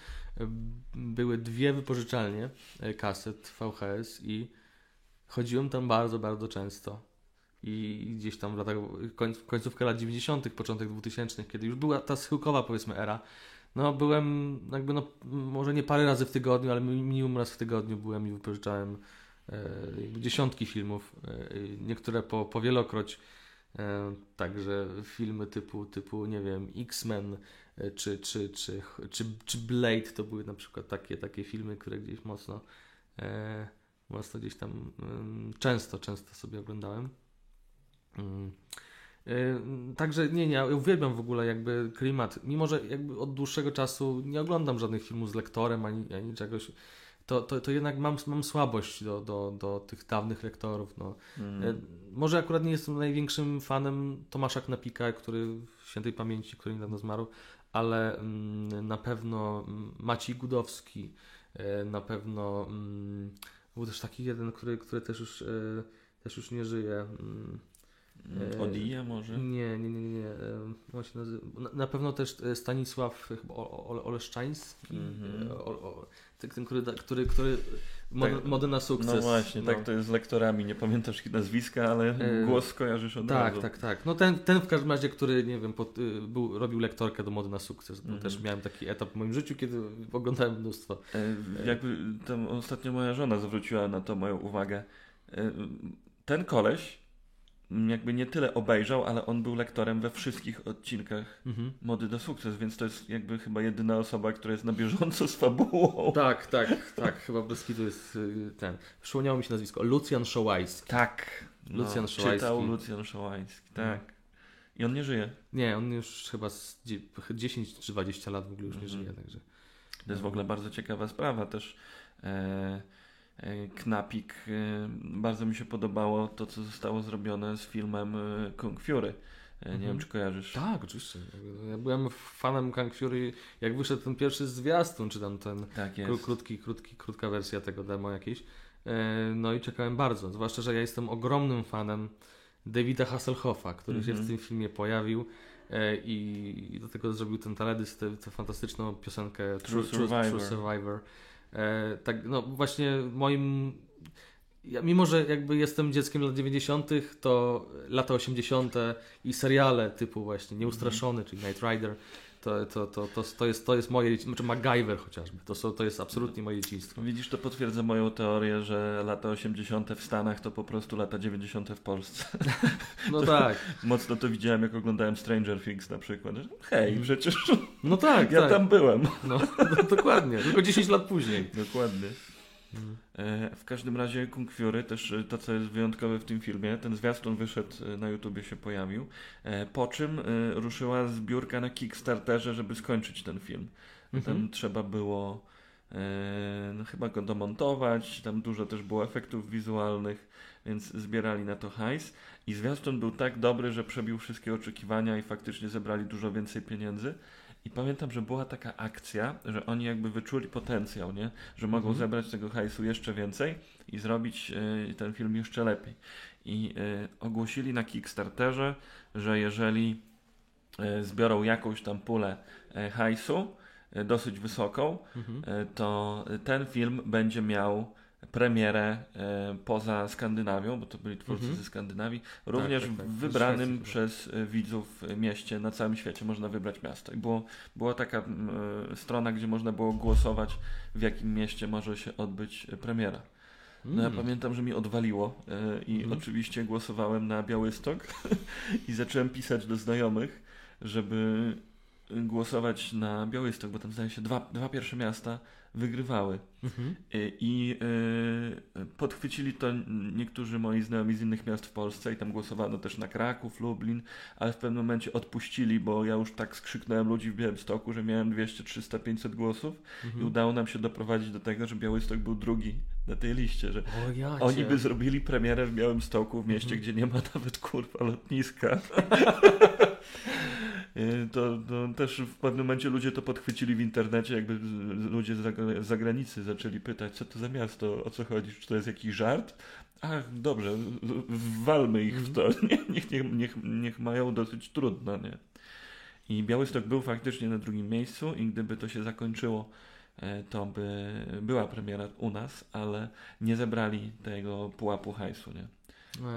były dwie wypożyczalnie kaset VHS i chodziłem tam bardzo, bardzo często. I gdzieś tam w latach, końc, końcówkę lat 90., początek 2000, kiedy już była ta schyłkowa powiedzmy era, no byłem jakby no może nie parę razy w tygodniu, ale minimum raz w tygodniu byłem i wypożyczałem e, dziesiątki filmów, e, niektóre po, po wielokroć. E, także filmy typu, typu nie wiem, X-Men e, czy, czy, czy, czy, czy Blade to były na przykład takie, takie filmy, które gdzieś mocno e, Mocno gdzieś tam często, często sobie oglądałem. Y, także nie, nie, uwielbiam w ogóle jakby klimat. Mimo, że jakby od dłuższego czasu nie oglądam żadnych filmów z lektorem ani, ani czegoś, to, to, to jednak mam, mam słabość do, do, do tych dawnych lektorów. No. Mm. Może akurat nie jestem największym fanem Tomasza Knapika, który w świętej pamięci, który niedawno zmarł, ale mm, na pewno Maciej Gudowski, y, na pewno mm, był też taki jeden, który, który też już, e, też już nie żyje. Mm, e, Odija może? Nie, nie, nie, nie. Na, na pewno też e, Stanisław chyba Oleszczański. Mm -hmm. o, o, ten, który, który, który tak, mody na sukces. No właśnie, tak no. tak to jest z lektorami. Nie pamiętasz ich nazwiska, ale głos kojarzysz od tak, razu. Tak, tak, tak. No ten, ten w każdym razie, który, nie wiem, pod, y, był, robił lektorkę do mody na sukces. No, mm. Też miałem taki etap w moim życiu, kiedy oglądałem mnóstwo. E, jakby tam ostatnio moja żona zwróciła na to moją uwagę. E, ten koleś jakby nie tyle obejrzał, ale on był lektorem we wszystkich odcinkach mhm. Mody do Sukces, więc to jest jakby chyba jedyna osoba, która jest na bieżąco z fabułą. Tak, tak, tak, chyba bez kitu jest y, ten. Przypomniało mi się nazwisko, Lucjan Szołajski. Tak, Lucjan no, Szołajski. Czytał Lucjan Szołajski, tak. No. I on nie żyje. Nie, on już chyba z 10 czy 20 lat w ogóle już nie mhm. żyje, także. To jest w ogóle bardzo ciekawa sprawa też. E, knapik. E, bardzo mi się podobało to, co zostało zrobione z filmem e, Kung Fury. Nie mhm. wiem, czy kojarzysz. Tak, oczywiście. Ja byłem fanem Kung Fury, jak wyszedł ten pierwszy zwiastun, czy tam ten tak krótki, krótki, krótka wersja tego demo jakiejś. No i czekałem bardzo. Zwłaszcza, że ja jestem ogromnym fanem Davida Hasselhoffa, który mhm. się w tym filmie pojawił i do tego zrobił ten teledysk, tę fantastyczną piosenkę True, True Survivor. True Survivor E, tak, no właśnie moim. Ja, mimo, że jakby jestem dzieckiem lat 90., to lata 80. i seriale typu właśnie Nieustraszony, mm. czyli Night Rider, to, to, to, to, to, jest, to jest moje, znaczy MacGyver chociażby, to, są, to jest absolutnie moje dzieciństwo. Widzisz, to potwierdza moją teorię, że lata 80. w Stanach to po prostu lata 90. w Polsce. No tak. Mocno to widziałem, jak oglądałem Stranger Things na przykład. Hej, mm. przecież no tak, ja tak. tam byłem. No, no dokładnie, tylko 10 lat później. Dokładnie. E, w każdym razie Kung Fury, też e, to co jest wyjątkowe w tym filmie, ten zwiastun wyszedł e, na YouTubie się pojawił, po czym ruszyła zbiórka na Kickstarterze, żeby skończyć ten film. Mhm. Tam trzeba było no, chyba go domontować, tam dużo też było efektów wizualnych, więc zbierali na to hajs i zwiastun był tak dobry, że przebił wszystkie oczekiwania i faktycznie zebrali dużo więcej pieniędzy. I pamiętam, że była taka akcja, że oni jakby wyczuli potencjał, nie? że mogą mhm. zebrać tego hajsu jeszcze więcej i zrobić y, ten film jeszcze lepiej. I y, ogłosili na Kickstarterze, że jeżeli y, zbiorą jakąś tam pulę hajsu, dosyć wysoką, mhm. to ten film będzie miał premierę e, poza Skandynawią, bo to byli twórcy Mhm. ze Skandynawii, również tak, tak. w Z wybranym przez e, widzów e, mieście na całym świecie można wybrać miasto. I było, była taka e, strona, gdzie można było głosować, w jakim mieście może się odbyć e, premiera. No ja Mm. pamiętam, że mi odwaliło e, i Mhm. oczywiście głosowałem na Białystok i zacząłem pisać do znajomych, żeby głosować na Białystok, bo tam zdaje się dwa, dwa pierwsze miasta wygrywały. Mhm. I, i e, podchwycili to niektórzy moi znajomi z innych miast w Polsce i tam głosowano też na Kraków, Lublin, ale w pewnym momencie odpuścili, bo ja już tak skrzyknąłem ludzi w Białymstoku, że miałem 200, 300, 500 głosów i Mhm. udało nam się doprowadzić do tego, że Białystok był drugi na tej liście, że ja oni by zrobili premierę w Białymstoku, w mieście, Mhm. gdzie nie ma nawet kurwa lotniska. Y, To, to też w pewnym momencie ludzie to podchwycili w internecie, jakby ludzie z zagra- z zagranicy zaczęli pytać, co to za miasto, o co chodzi, czy to jest jakiś żart? Ach, dobrze, walmy ich w to, niech, niech, niech, niech, niech mają dosyć trudno, nie? I Białystok był faktycznie na drugim miejscu i gdyby to się zakończyło, e, to by była premiera u nas, ale nie zebrali tego pułapu hajsu, nie?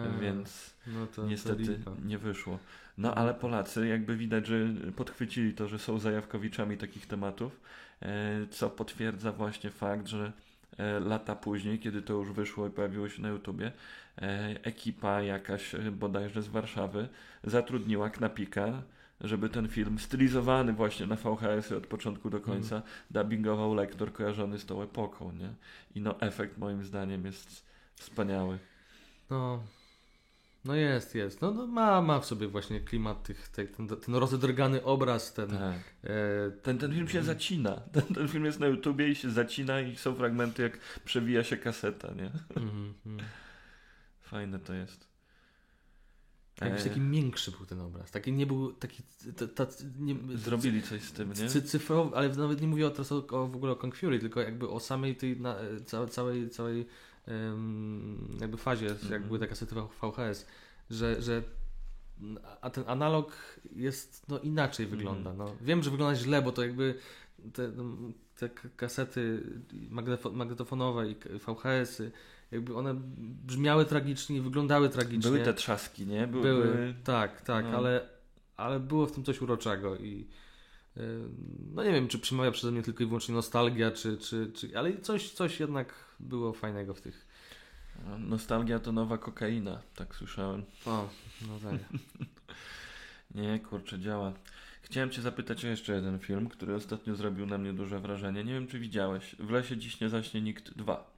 Eee, Więc no to, niestety to nie wyszło. No ale Polacy jakby widać, że podchwycili to, że są zajawkowiczami takich tematów, e, co potwierdza właśnie fakt, że e, lata później, kiedy to już wyszło i pojawiło się na YouTubie, e, ekipa jakaś bodajże z Warszawy zatrudniła Knapika, żeby ten film stylizowany właśnie na VHS od początku do końca dubbingował lektor kojarzony z tą epoką, nie? I no efekt moim zdaniem jest wspaniały. No, no jest, jest. No, no ma, ma w sobie właśnie klimat tych, tej, ten, ten rozedrgany obraz, ten... Tak. E, Ten, ten film się zacina. Ten, ten film jest na YouTubie i się zacina i są fragmenty jak przewija się kaseta, nie? mhm, mhm. Fajne to jest. Jakiś E, taki miększy był ten obraz. Taki nie był taki... Ta, ta, nie, Zrobili coś z tym, nie? Cy, cyfrowy, ale nawet nie mówię o, teraz o, o, w ogóle o Kong Fury, tylko jakby o samej tej na, ca, całej, całej jakby fazie, jak Mhm. były te kasety VHS, że, że a ten analog jest no inaczej wygląda. No. Wiem, że wygląda źle, bo to jakby te, te k- kasety magnetofo- magnetofonowe i VHS-y, jakby one brzmiały tragicznie wyglądały tragicznie. Były te trzaski, nie? Były, Były, były- tak, tak, no. ale, ale było w tym coś uroczego i no nie wiem, czy przemawia przeze mnie tylko i wyłącznie nostalgia, czy, czy, czy ale coś, coś jednak było fajnego w tych. Nostalgia to nowa kokaina, tak słyszałem. O, no tak. Nie, kurczę, działa. Chciałem Cię zapytać o jeszcze jeden film, który ostatnio zrobił na mnie duże wrażenie. Nie wiem, czy widziałeś. W lesie dziś nie zaśnie nikt 2.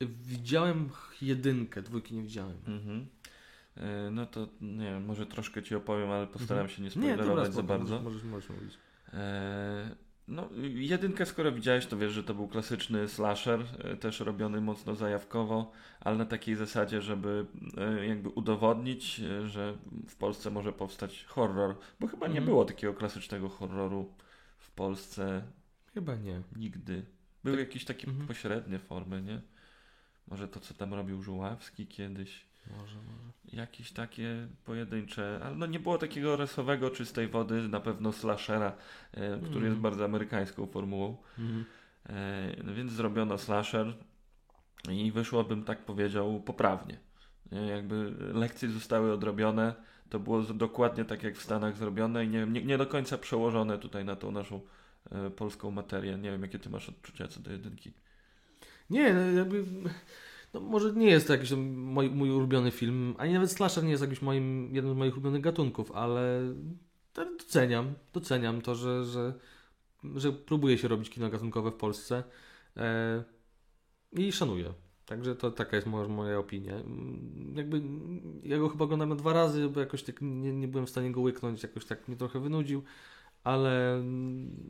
Widziałem jedynkę, dwójki nie widziałem. Mhm. E, No to nie wiem, może troszkę Ci opowiem, ale postaram się nie Mhm. Nie, spoilerować dobra, za bardzo. Możesz, możesz, możesz mówić. E, No, jedynkę skoro widziałeś, to wiesz, że to był klasyczny slasher, e, też robiony mocno zajawkowo, ale na takiej zasadzie, żeby e, jakby udowodnić, e, że w Polsce może powstać horror, bo chyba nie Mhm. było takiego klasycznego horroru w Polsce Chyba nie. nigdy. Były Tak. jakieś takie Mhm. pośrednie formy, nie? Może to, co tam robił Żuławski kiedyś. Może, może. Jakieś takie pojedyncze, ale no nie było takiego rasowego, czystej wody, na pewno slashera, e, który Mhm. jest bardzo amerykańską formułą. Mhm. E, no więc zrobiono slasher i wyszło, bym tak powiedział, poprawnie. Nie, jakby lekcje zostały odrobione, to było dokładnie tak jak w Stanach zrobione i nie, nie, nie do końca przełożone tutaj na tą naszą e, polską materię. Nie wiem, jakie ty masz odczucia co do jedynki. Nie, no jakby. No może nie jest to jakiś mój, mój ulubiony film, ani nawet slasher nie jest jakiś moim, jednym z moich ulubionych gatunków, ale doceniam, doceniam to, że, że, że próbuje się robić kino gatunkowe w Polsce e, i szanuję. Także to taka jest moja, moja opinia. Jakby ja go chyba oglądam na dwa razy, bo jakoś tak nie, nie byłem w stanie go łyknąć, jakoś tak mnie trochę wynudził. Ale,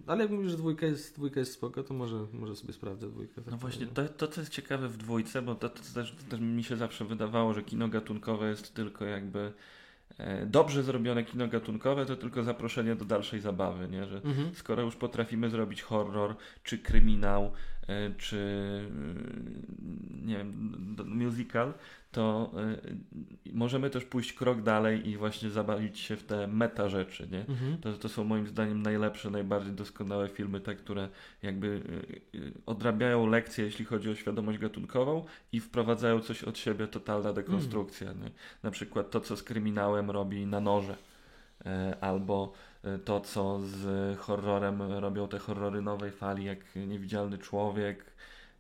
ale jak mówisz, że dwójka jest, dwójka jest spoko, to może, może sobie sprawdzę dwójkę. No Tak właśnie, powiem. to, to co jest ciekawe w dwójce, bo to, to też, też mi się zawsze wydawało, że kino gatunkowe jest tylko jakby e, dobrze zrobione kino gatunkowe, to tylko zaproszenie do dalszej zabawy, nie? Że Mhm. skoro już potrafimy zrobić horror czy kryminał, czy nie wiem, musical, to możemy też pójść krok dalej i właśnie zabawić się w te meta rzeczy, nie? Mhm. To, to są moim zdaniem najlepsze, najbardziej doskonałe filmy, te, które jakby odrabiają lekcje, jeśli chodzi o świadomość gatunkową i wprowadzają coś od siebie, totalna dekonstrukcja. Mhm. Na przykład to, co z kryminałem robi na noże. Albo to, co z horrorem robią te horrory nowej fali, jak Niewidzialny Człowiek,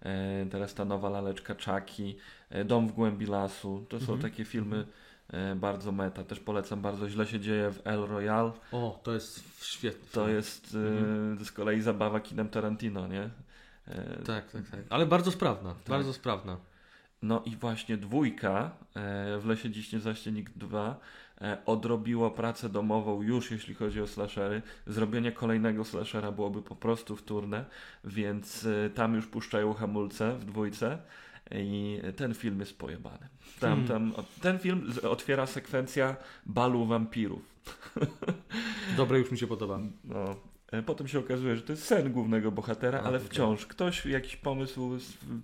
e, teraz ta nowa laleczka Czaki, e, Dom w głębi lasu. To są mhm. takie filmy e, bardzo meta. Też polecam bardzo. Źle się dzieje w El Royale. O, to jest świetne. To jest mhm. z kolei zabawa kinem Tarantino, nie? Tak, tak, tak. Ale bardzo sprawna. Tak. Bardzo sprawna. No i właśnie dwójka w Lesie Dziś nie zaśnie nikt 2 E, odrobiło pracę domową już jeśli chodzi o slashery. Zrobienie kolejnego slashera byłoby po prostu wtórne, więc e, tam już puszczają hamulce w dwójce i ten film jest pojebany. Tam, hmm. tam, ten film otwiera sekwencja balu wampirów. Dobre, już mi się podoba. No. E, potem się okazuje, że to jest sen głównego bohatera, ale wciąż ktoś jakiś pomysł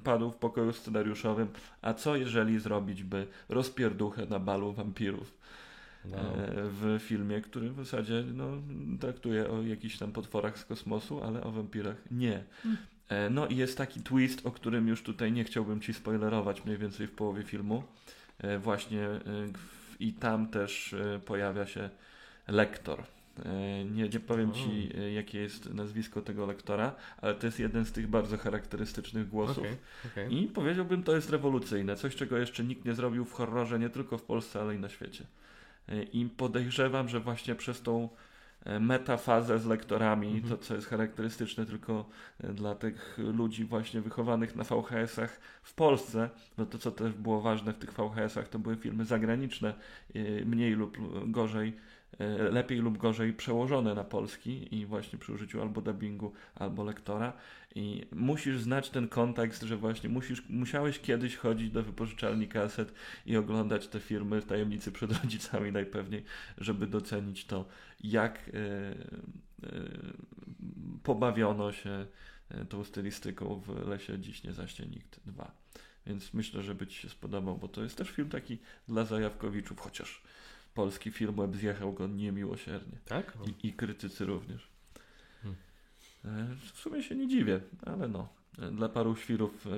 padł w pokoju scenariuszowym, a co jeżeli zrobić by rozpierduchę na balu wampirów? No. w filmie, który w zasadzie no, traktuje o jakichś tam potworach z kosmosu, ale o wampirach nie. Hmm. No i jest taki twist, o którym już tutaj nie chciałbym ci spoilerować mniej więcej w połowie filmu. E, właśnie i tam też pojawia się lektor. Nie, nie powiem ci, jakie jest nazwisko tego lektora, ale to jest jeden z tych bardzo charakterystycznych głosów. Okay, okay. I powiedziałbym, to jest rewolucyjne. Coś, czego jeszcze nikt nie zrobił w horrorze, nie tylko w Polsce, ale i na świecie. I podejrzewam, że właśnie przez tą e, metafazę z lektorami, mhm. to co jest charakterystyczne tylko e, dla tych ludzi właśnie wychowanych na VHS-ach w Polsce, no to co też było ważne w tych VHS-ach, to były filmy zagraniczne, e, mniej lub gorzej E, lepiej lub gorzej przełożone na polski i właśnie przy użyciu albo dubbingu, albo lektora. I musisz znać ten kontekst, że właśnie musisz, musiałeś kiedyś chodzić do wypożyczalni kaset i oglądać te filmy tajemnicy przed rodzicami najpewniej, żeby docenić to, jak e, e, pobawiono się tą stylistyką w Lesie Dziś nie zaśnie nikt 2. Więc myślę, że by Ci się spodobał, bo to jest też film taki dla zajawkowiczów, chociaż polski film web zjechał go niemiłosiernie. Tak? I, I, krytycy również. Hmm. E, w sumie się nie dziwię, ale no. Dla paru świrów y,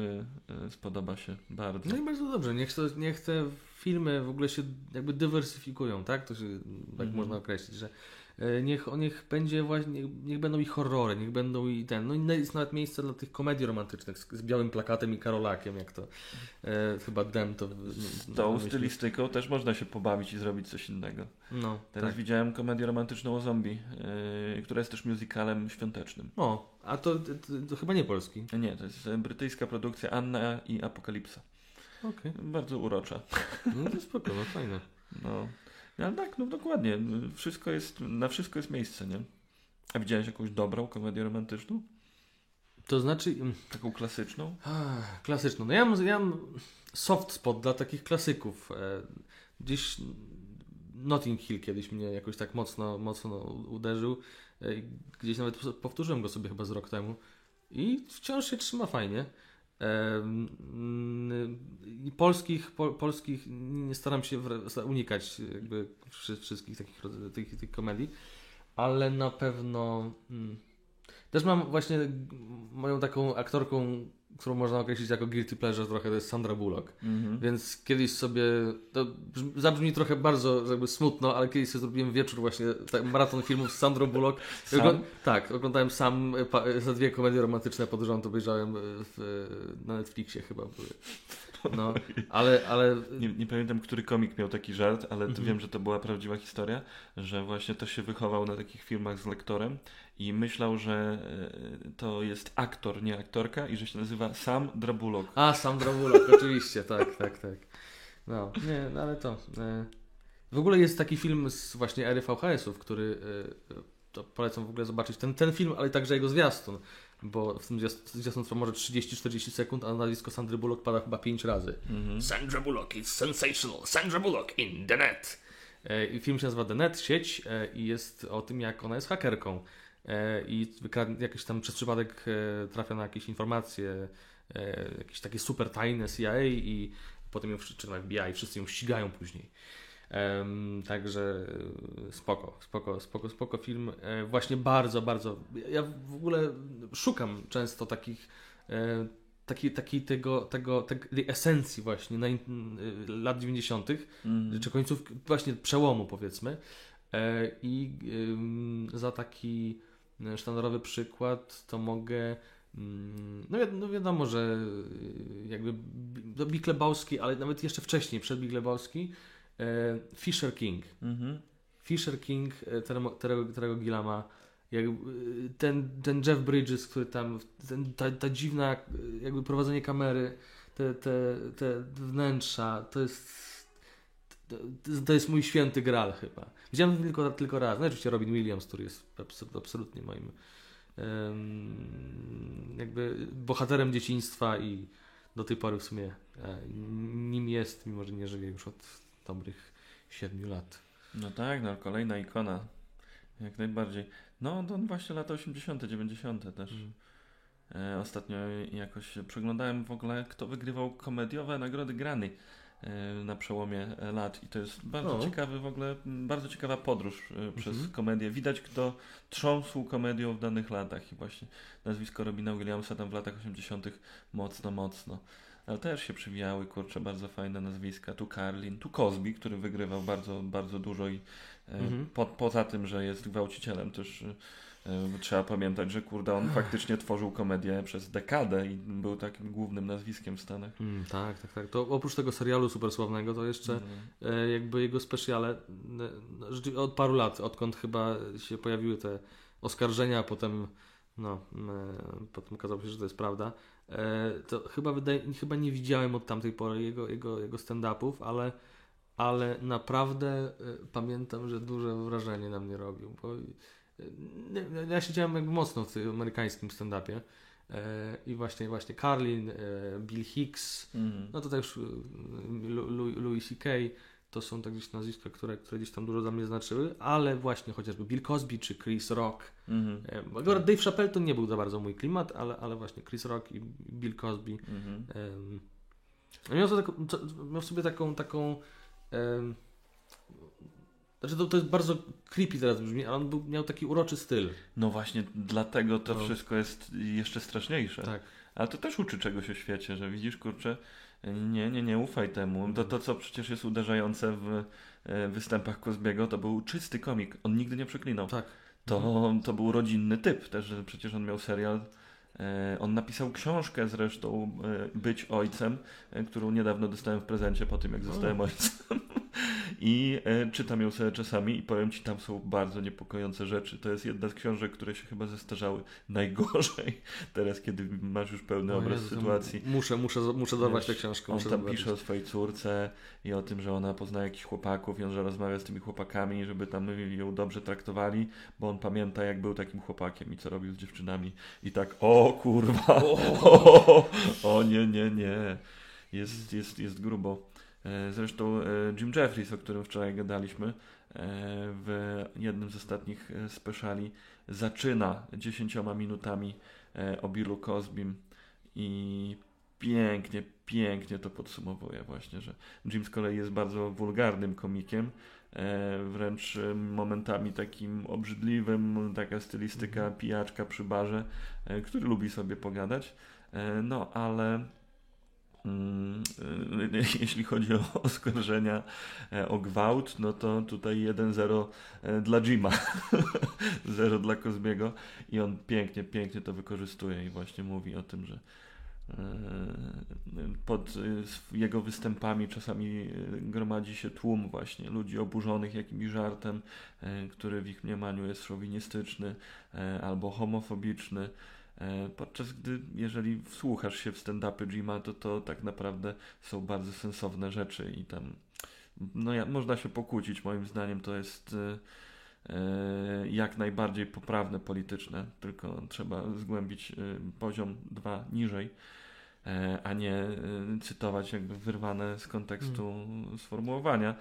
y, spodoba się bardzo. No i bardzo dobrze. Niech, to, niech te filmy w ogóle się jakby dywersyfikują, tak? To się tak mm -hmm. można określić, że E, niech, niech będzie właśnie, niech będą i horrory, niech będą i ten, no i jest nawet miejsce dla tych komedii romantycznych z, z białym plakatem i karolakiem, jak to e, chyba Dem to... Z tą myśli. stylistyką też można się pobawić i zrobić coś innego. No, Teraz tak. widziałem komedię romantyczną o zombie, e, która jest też musicalem świątecznym. O, a to, to, to, chyba nie polski. Nie, to jest brytyjska produkcja Anna i Apokalipsa. Okay. Bardzo urocza. No to spoko, no fajne. No. No tak, no dokładnie. Wszystko jest, na wszystko jest miejsce, nie? A widziałeś jakąś dobrą komedię romantyczną? To znaczy... Mm, Taką klasyczną? Ach, klasyczną. No ja mam, ja mam soft spot dla takich klasyków. E, gdzieś Notting Hill kiedyś mnie jakoś tak mocno, mocno uderzył. E, gdzieś nawet powtórzyłem go sobie chyba z rok temu. I wciąż się trzyma fajnie. I polskich, po, polskich nie staram się unikać jakby wszystkich takich tych, tych komedii, ale na pewno hmm, też mam właśnie moją taką aktorką którą można określić jako guilty pleasure trochę, to jest Sandra Bullock. Mm -hmm. Więc kiedyś sobie, to zabrzmi trochę bardzo jakby smutno, ale kiedyś sobie zrobiłem wieczór właśnie, tak, maraton filmów z Sandrą Bullock. Sam? tak, oglądałem sam za dwie komedie romantyczne pod rząd, obejrzałem w, na Netflixie chyba były. No, ale... ale... Nie, nie, pamiętam, który komik miał taki żart, ale mm -hmm. wiem, że to była prawdziwa historia, że właśnie to się wychował na takich filmach z lektorem i myślał, że e, to jest aktor, nie aktorka i że się nazywa Sam Drabulok. A, Sam Drabulok, oczywiście, tak, tak, tak. No, nie, no ale to... E, w ogóle jest taki film z właśnie ery VHS-ów, który e, to polecam w ogóle zobaczyć ten, ten film, ale także jego zwiastun, bo w tym zwiastun trwa może 30-40 sekund, a nazwisko Sandry Bullock pada chyba 5 razy. Mhm. Sandra Bullock is sensational. Sandra Bullock in the net. I film się nazywa The Net, sieć i jest o tym, jak ona jest hakerką e, i wykradnie, jakiś tam przez przypadek e, trafia na jakieś informacje, e, jakieś takie super tajne CIA i potem ją, czy na FBI, wszyscy ją ścigają później. Um, także e, spoko, spoko, spoko, spoko film. E, właśnie bardzo, bardzo. Ja w ogóle szukam często takich e, takiej, takiej tego, tego, tej esencji właśnie na, lat 90., mm. czy końców właśnie przełomu powiedzmy. E, I za taki sztandarowy przykład to mogę mm, no, wi no wiadomo, że jakby do Big Lebowski, ale nawet jeszcze wcześniej, przed Big Lebowski, e, Fisher King. Mm -hmm. Fisher King e, Terego, Terego Gillama jakby ten, ten Jeff Bridges, który tam, ten, ta, ta dziwna jakby prowadzenie kamery, te, te, te wnętrza, to jest to, to jest mój święty gral chyba. Widziałem tylko, tylko raz. No oczywiście Robin Williams, który jest absolutnie moim jakby bohaterem dzieciństwa i do tej pory w sumie e, nim jest, mimo że nie żyje już od dobrych siedmiu lat. No tak, no kolejna ikona. Jak najbardziej. No, to właśnie lata 80., 90. też. Mm. E, ostatnio jakoś przeglądałem w ogóle, kto wygrywał komediowe nagrody Grany e, na przełomie lat i to jest bardzo o. ciekawy w ogóle, bardzo ciekawa podróż e, przez -hmm. komedię. Widać kto trząsł komedią w danych latach i właśnie nazwisko Robina Williamsa tam w latach 80. mocno, mocno. Ale też się przywijały, kurczę, bardzo fajne nazwiska. Tu Carlin, tu Cosby, który wygrywał bardzo, bardzo dużo i Mhm. Po, poza tym, że jest gwałcicielem też e, trzeba pamiętać, że kurde, on faktycznie tworzył komedię przez dekadę i był takim głównym nazwiskiem w Stanach. Mm, tak, tak, tak. To oprócz tego serialu super sławnego, to jeszcze mhm. e, jakby jego specjale no, od paru lat, odkąd chyba się pojawiły te oskarżenia, a potem no, e, potem okazało się, że to jest prawda. to chyba, wydaje, chyba nie widziałem od tamtej pory jego, jego, jego stand-upów, ale ale naprawdę y, pamiętam, że duże wrażenie na mnie robił, bo ja siedziałem jakby mocno w tym amerykańskim stand-upie e, i właśnie, właśnie Carlin, e, Bill Hicks, mm. no tutaj już y, Louis C.K., to są tak gdzieś nazwiska, które, które gdzieś tam dużo dla mnie znaczyły, ale właśnie chociażby Bill Cosby czy Chris Rock. Mm -hmm. Akurat Dave Chappelle to nie był za bardzo mój klimat, ale, ale właśnie Chris Rock i Bill Cosby. Mm -hmm. um, miał, to, miał sobie taką, taką znaczy to, to jest bardzo creepy teraz brzmi, ale on był, miał taki uroczy styl. No właśnie, dlatego to no. wszystko jest jeszcze straszniejsze. Tak. Ale to też uczy czegoś o świecie, że widzisz, kurczę, nie, nie, nie ufaj temu. To, to co przecież jest uderzające w e, występach Kozbiego, to był czysty komik. On nigdy nie przeklinał. Tak. To, mhm. to był rodzinny typ też, że przecież on miał serial on napisał książkę zresztą e, Być Ojcem, e, którą niedawno dostałem w prezencie po tym, jak zostałem ojcem. I czytam ją sobie czasami i powiem Ci, tam są bardzo niepokojące rzeczy. To jest jedna z książek, które się chyba zestarzały najgorzej teraz, kiedy masz już pełny o obraz Jezu, sytuacji. Muszę, muszę, muszę dorwać tę książkę. On tam zobaczyć. pisze o swojej córce i o tym, że ona poznaje jakichś chłopaków i on, że rozmawia z tymi chłopakami, żeby tam ją dobrze traktowali, bo on pamięta, jak był takim chłopakiem i co robił z dziewczynami. I tak, o o kurwa, o, o nie, nie, nie, jest, jest, jest grubo. E, zresztą e, Jim Jeffries, o którym wczoraj gadaliśmy, e, w jednym z ostatnich speciali zaczyna dziesięcioma minutami o Billu Cosbym i pięknie, pięknie to podsumowuje właśnie, że Jim z kolei jest bardzo wulgarnym komikiem, wręcz momentami takim obrzydliwym, taka stylistyka mhm. pijaczka przy barze, który lubi sobie pogadać, no ale Mm, jeśli chodzi o oskarżenia e, o gwałt, no to tutaj 1-0 e, dla Jima, 0 dla Kozbiego i on pięknie, pięknie to wykorzystuje i właśnie mówi o tym, że e, pod jego występami czasami gromadzi się tłum właśnie ludzi oburzonych jakimś żartem, który w ich mniemaniu jest szowinistyczny albo homofobiczny. E, podczas gdy, jeżeli wsłuchasz się w stand-upy Jima, to to tak naprawdę są bardzo sensowne rzeczy i tam no, ja, można się pokłócić, moim zdaniem to jest e, e jak najbardziej poprawne polityczne, tylko trzeba zgłębić e, poziom dwa niżej, e, a nie e, cytować jakby wyrwane z kontekstu hmm. sformułowania.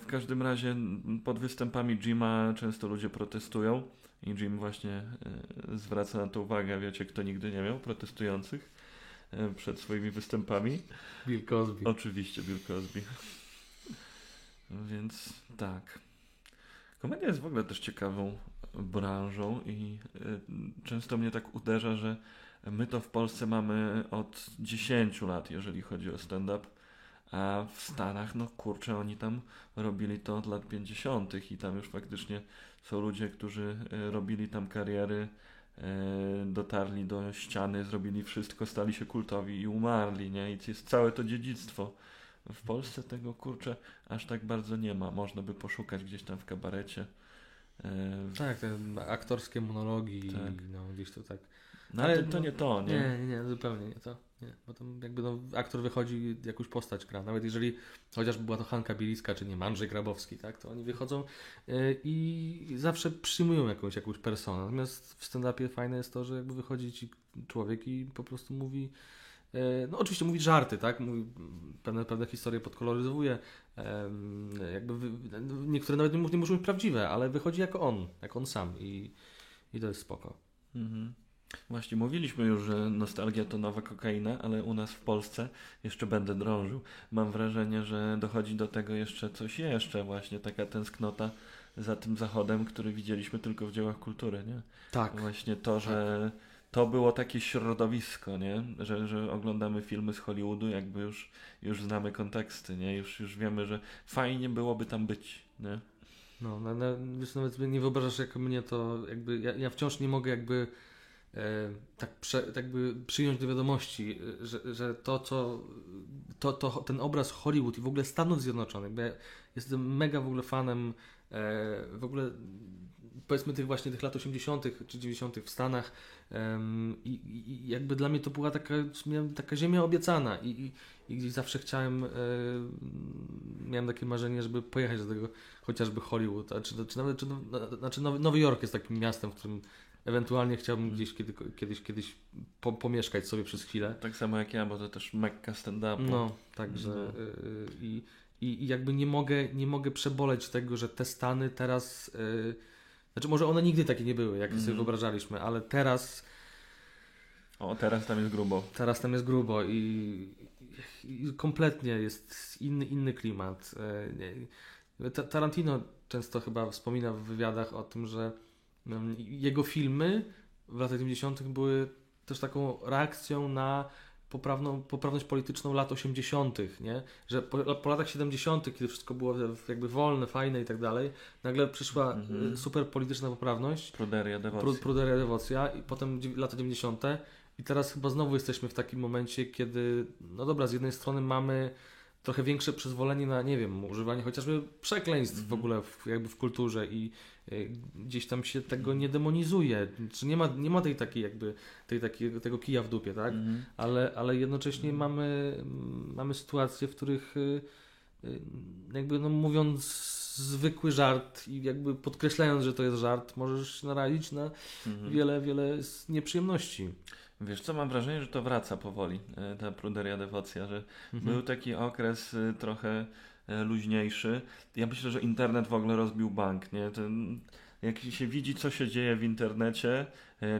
w każdym razie pod występami Jima często ludzie protestują I Jim właśnie e, zwraca na to uwagę, wiecie, kto nigdy nie miał protestujących e, przed swoimi występami. Bill Cosby. Oczywiście Bill Cosby. Więc tak. Komedia jest w ogóle też ciekawą branżą i często mnie tak uderza, że my to w Polsce mamy od 10 lat, jeżeli chodzi o stand-up, a w Stanach, no kurczę, oni tam robili to od lat 50. i tam już faktycznie są ludzie, którzy y, robili tam kariery, y, dotarli do ściany, zrobili wszystko, stali się kultowi i umarli, nie? I jest całe to dziedzictwo. W Polsce tego kurczę aż tak bardzo nie ma. Można by poszukać gdzieś tam w kabarecie. E, tak, te aktorskie monologi, tak. no gdzieś to tak. No, ale to, to nie to, nie? Nie, nie, nie, zupełnie nie to. Nie, bo tam jakby no, aktor wychodzi, jakąś postać gra. Nawet jeżeli chociażby była to Hanka Bielicka, czy nie, Andrzej Grabowski, tak, to oni wychodzą yy, i zawsze przyjmują jakąś, jakąś personę. Natomiast w stand-upie fajne jest to, że jakby wychodzi ci człowiek i po prostu mówi E, no oczywiście mówi żarty, tak? Mówi, pewne, pewne historie podkoloryzowuje. Jakby niektóre nawet nie muszą być prawdziwe, ale wychodzi jako on, jak on sam i, i to jest spoko. Mhm. Właśnie mówiliśmy już, że nostalgia to nowa kokaina, ale u nas w Polsce jeszcze będę drążył. Mam wrażenie, że dochodzi do tego jeszcze coś jeszcze, właśnie taka tęsknota za tym zachodem, który widzieliśmy tylko w dziełach kultury, nie? Tak. Właśnie to, że tak to było takie środowisko, nie? Że, że oglądamy filmy z Hollywoodu, jakby już, już znamy konteksty, nie? Już, już wiemy, że fajnie byłoby tam być, nie? No, no, no wiesz, nawet nie wyobrażasz, jak mnie to jakby, ja, ja wciąż nie mogę jakby tak, prze, tak jakby przyjąć do wiadomości, że, że to, co to, to, ten obraz Hollywood i w ogóle Stanów Zjednoczonych, bo ja jestem mega w ogóle fanem e, w ogóle powiedzmy tych właśnie tych lat 80. czy 90. w Stanach i, i, jakby dla mnie to była taka, taka ziemia obiecana i, i, i zawsze chciałem, e, miałem takie marzenie, żeby pojechać do tego chociażby Hollywood, a czy, czy nawet, czy, no, znaczy Nowy, Nowy Jork jest takim miastem, w którym ewentualnie chciałbym gdzieś kiedy, kiedyś, kiedyś po, pomieszkać sobie przez chwilę. Tak samo jak ja, bo to też mekka stand-upu. No, także no. Y, i, i jakby nie mogę, nie mogę przeboleć tego, że te Stany teraz... Y, znaczy, może one nigdy takie nie były, jak mm. sobie mhm. wyobrażaliśmy, ale teraz. O, teraz tam jest grubo. Teraz tam jest grubo i, i kompletnie jest inny, inny klimat. Tarantino często chyba wspomina w wywiadach o tym, że jego filmy w latach 90. były też taką reakcją na poprawną, poprawność polityczną lat 80., nie? Że po, po, latach 70., kiedy wszystko było jakby wolne, fajne i tak dalej, nagle przyszła mm-hmm. super polityczna poprawność. Pruderia, dewocja. Pru, pruderia, dewocja i potem lata 90. I teraz chyba znowu jesteśmy w takim momencie, kiedy, no dobra, z jednej strony mamy trochę większe przyzwolenie na, nie wiem, używanie chociażby przekleństw -hmm. w mhm. ogóle w, jakby w kulturze i gdzieś tam się tego nie demonizuje. Czy nie ma, nie ma tej takiej jakby, tej takiej, tego kija w dupie, tak? -hmm. ale, ale jednocześnie -hmm. mamy, mamy sytuacje, w których y, y, jakby no mówiąc zwykły żart i jakby podkreślając, że to jest żart, możesz narazić na mhm. wiele, wiele nieprzyjemności. Wiesz co, mam wrażenie, że to wraca powoli, ta pruderia dewocja, że mhm. był taki okres trochę luźniejszy. Ja myślę, że internet w ogóle rozbił bank, nie? Ten, jak się widzi, co się dzieje w internecie,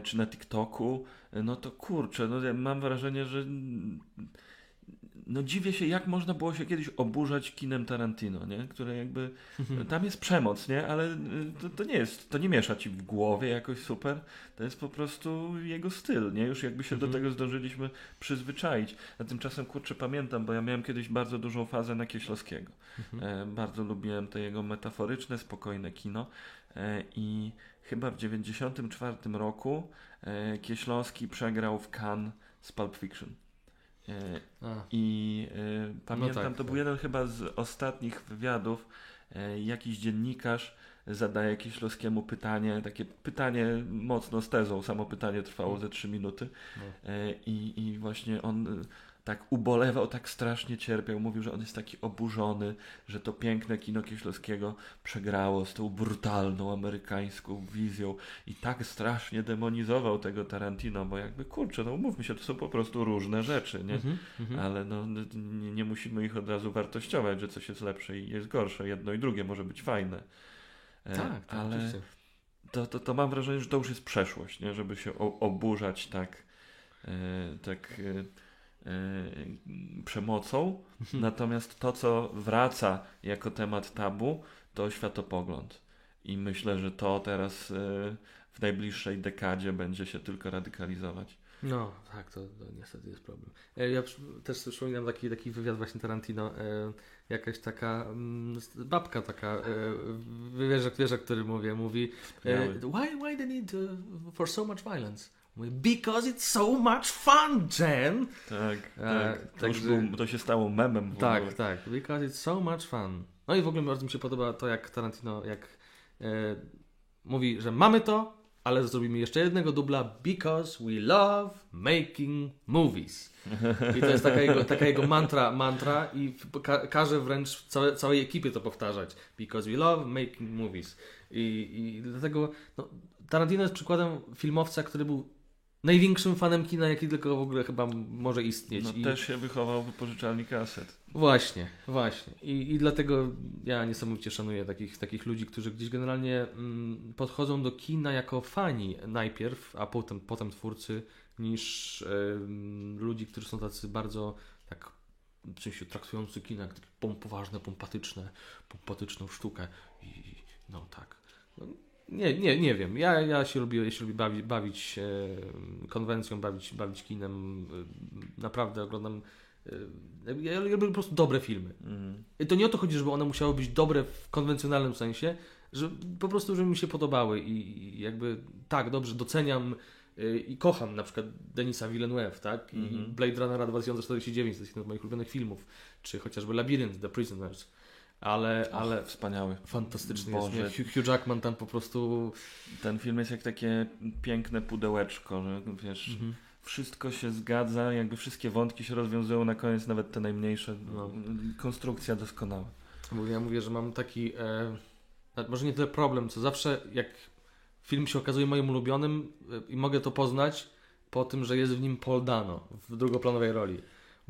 czy na TikToku, no to kurczę, no mam wrażenie, że no dziwię się, jak można było się kiedyś oburzać kinem Tarantino, nie? Które jakby, mhm. tam jest przemoc, nie? Ale y, to, to, nie jest, to nie miesza ci w głowie jakoś super, to jest po prostu jego styl, nie? Już jakby się do mhm. tego zdążyliśmy przyzwyczaić. A tymczasem, kurczę, pamiętam, bo ja miałem kiedyś bardzo dużą fazę na Kieślowskiego. Mhm. E, bardzo lubiłem to jego metaforyczne, spokojne kino e, i chyba w 94 roku e, Kieślowski przegrał w Cannes z Pulp Fiction. E, I e, pamiętam, no tak, to był tak. jeden chyba z ostatnich wywiadów. E, jakiś dziennikarz zadaje Kieślowskiemu pytanie, takie pytanie mocno z tezą, samo pytanie trwało ze trzy minuty. No. I, I właśnie on tak ubolewał, tak strasznie cierpiał. Mówił, że on jest taki oburzony, że to piękne kino Kieślowskiego przegrało z tą brutalną amerykańską wizją i tak strasznie demonizował tego Tarantino, bo jakby kurczę, no umówmy się, to są po prostu różne rzeczy, nie? Mm -hmm. Ale no, nie, nie, musimy ich od razu wartościować, że coś jest lepsze i jest gorsze. Jedno i drugie może być fajne. E, tak, tak ale oczywiście. to, to, to mam wrażenie, że to już jest przeszłość, nie? żeby się oburzać tak, e, tak e, przemocą. Mhm. Natomiast to, co wraca jako temat tabu, to światopogląd. I myślę, że to teraz e, w najbliższej dekadzie będzie się tylko radykalizować. No, tak, to, to niestety jest problem. E, Ja też wspominam taki, taki wywiad właśnie Tarantino, e, jakaś taka mm, babka taka, e, wiesz o którym mówię, mówi why, why they need for so much violence? Mówi, Because it's so much fun, Jen! Tak, E, tak. To, także- był, to się stało memem w Tak, ogóle. tak, because it's so much fun. No i w ogóle bardzo mi się podoba to, jak Tarantino, jak e, mówi, że mamy to, ale zrobimy jeszcze jednego dubla, because we love making movies. I to jest taka jego, taka jego mantra, mantra i ka każe wręcz całe, całej ekipie to powtarzać. Because we love making movies. I, i dlatego no, Tarantino jest przykładem filmowca, który był największym fanem kina, jaki tylko w ogóle chyba może istnieć. No, I... Też się wychował wypożyczalni kaset. Właśnie, właśnie. I, I dlatego ja niesamowicie szanuję takich, takich ludzi, którzy gdzieś generalnie mm, podchodzą do kina jako fani najpierw, a potem, potem twórcy, niż em, ludzi, którzy są tacy bardzo tak w sensie traktujący kina jak pom, poważne, pompatyczne, pompatyczną sztukę. I no tak. No, nie, nie, nie wiem. Ja, ja się lubię, ja się lubię bawić, bawić e, konwencją, bawić, bawić kinem. E, naprawdę oglądam. E, ja, lubię po prostu dobre filmy. Mm. I to nie o to chodzi, żeby one musiały być dobre w konwencjonalnym sensie, że po prostu, żeby mi się podobały i, jakby tak, dobrze, doceniam i kocham na przykład Denisa Villeneuve, tak? I Mhm. Blade Runnera 2049 to jest jeden z moich ulubionych filmów, czy chociażby Labyrinth, The Prisoners. Ale, ale wspaniały. fantastyczny Boże. jest. nie? Hugh, Jackman tam po prostu... Ten film jest jak takie piękne pudełeczko, że wiesz, Mhm. wszystko się zgadza, jakby wszystkie wątki się rozwiązują na koniec, nawet te najmniejsze. No. Konstrukcja doskonała. Ja mówię, że mam taki, e, może nie tyle problem, co zawsze jak film się okazuje moim ulubionym e, i mogę to poznać po tym, że jest w nim Paul Dano w drugoplanowej roli.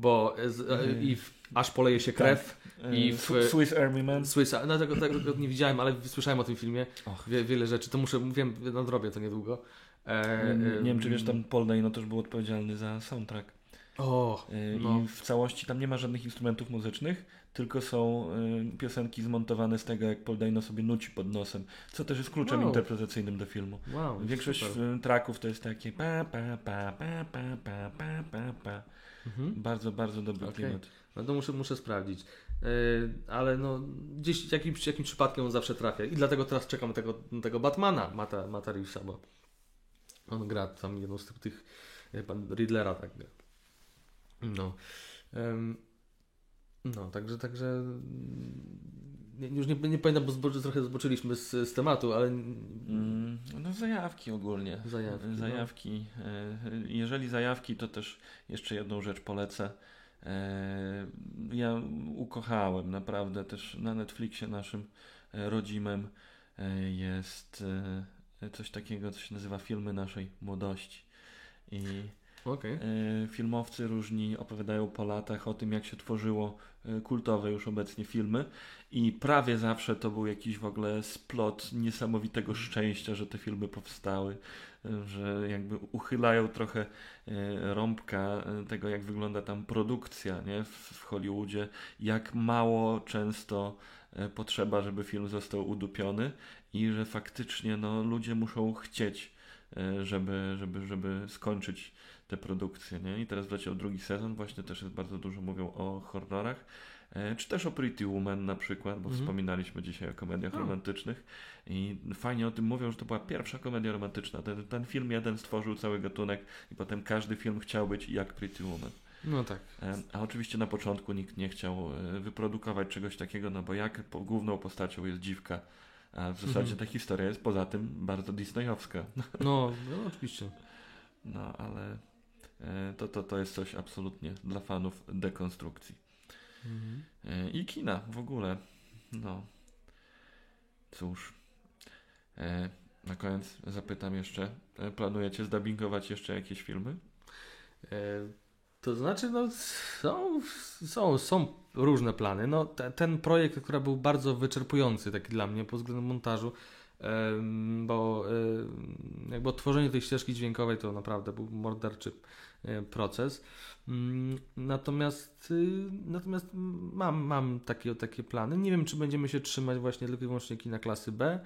Bo e, z, e, Mhm. i w, aż poleje się krew. I I w- Swiss Army Man. Swiss, no tego, tego, tego nie widziałem, ale słyszałem o tym filmie. Och. Wie, wiele rzeczy, to muszę, wiem, nadrobię to niedługo. E, Nie, nie e, wiem, czy wiesz, tam Paul Dano też był odpowiedzialny za soundtrack. O, no. I w całości tam nie ma żadnych instrumentów muzycznych, tylko są piosenki zmontowane z tego, jak Paul Dano sobie nuci pod nosem, co też jest kluczem Wow. interpretacyjnym do filmu. wow, Większość super. tracków to jest takie pa, pa, pa, pa, pa, pa, pa, pa, pa. Mhm. Bardzo, bardzo dobry Okej. klimat. No to muszę, muszę sprawdzić. Yy, ale no, gdzieś jakimś, jakimś przypadkiem on zawsze trafia. I dlatego teraz czekam na tego, tego Batmana, Mata, Mata Reevesa, bo on gra tam jedną z tych, pan Riddlera tak gra. No. No, także, także nie, już nie, nie pamiętam, bo zboczy, trochę zboczyliśmy z, z tematu, ale Mm, no zajawki ogólnie. Zajawki, no. Zajawki. E, Jeżeli zajawki, to też jeszcze jedną rzecz polecę. E, Ja ukochałem naprawdę też na Netflixie naszym e, rodzimym jest coś takiego, co się nazywa filmy naszej młodości. I okej. E, Filmowcy różni opowiadają po latach o tym, jak się tworzyło e, kultowe już obecnie filmy i prawie zawsze to był jakiś w ogóle splot niesamowitego szczęścia, że te filmy powstały, e, że jakby uchylają trochę rąbka tego, jak wygląda tam produkcja nie? W, Hollywoodzie, jak mało często potrzeba, żeby film został udupiony i że faktycznie no, ludzie muszą chcieć, żeby, żeby, żeby skończyć te produkcje, nie? I teraz wleciał drugi sezon, właśnie też jest bardzo dużo mówią o horrorach, e, czy też o Pretty Woman na przykład, bo Mhm. wspominaliśmy dzisiaj o komediach O. romantycznych i fajnie o tym mówią, że to była pierwsza komedia romantyczna. Ten, ten film jeden stworzył cały gatunek i potem każdy film chciał być jak Pretty Woman. No tak. E, A oczywiście na początku nikt nie chciał e, wyprodukować czegoś takiego, no bo jak główną postacią jest dziwka, a w zasadzie Mhm. ta historia jest poza tym bardzo disneyowska. No, no oczywiście. No, ale to, to, to jest coś absolutnie dla fanów dekonstrukcji. Mhm. E, I kina w ogóle. No. Cóż. E, na koniec zapytam jeszcze, e, planujecie zdubbingować jeszcze jakieś filmy? E, To znaczy, no, są, są, są różne plany. No, te, ten projekt, który był bardzo wyczerpujący taki dla mnie pod względem montażu, bo jakby odtworzenie tej ścieżki dźwiękowej to naprawdę był morderczy e, proces. Mm, Natomiast, y, natomiast mam, mam takie, takie plany. Nie wiem, czy będziemy się trzymać właśnie tylko i wyłącznie kina klasy B.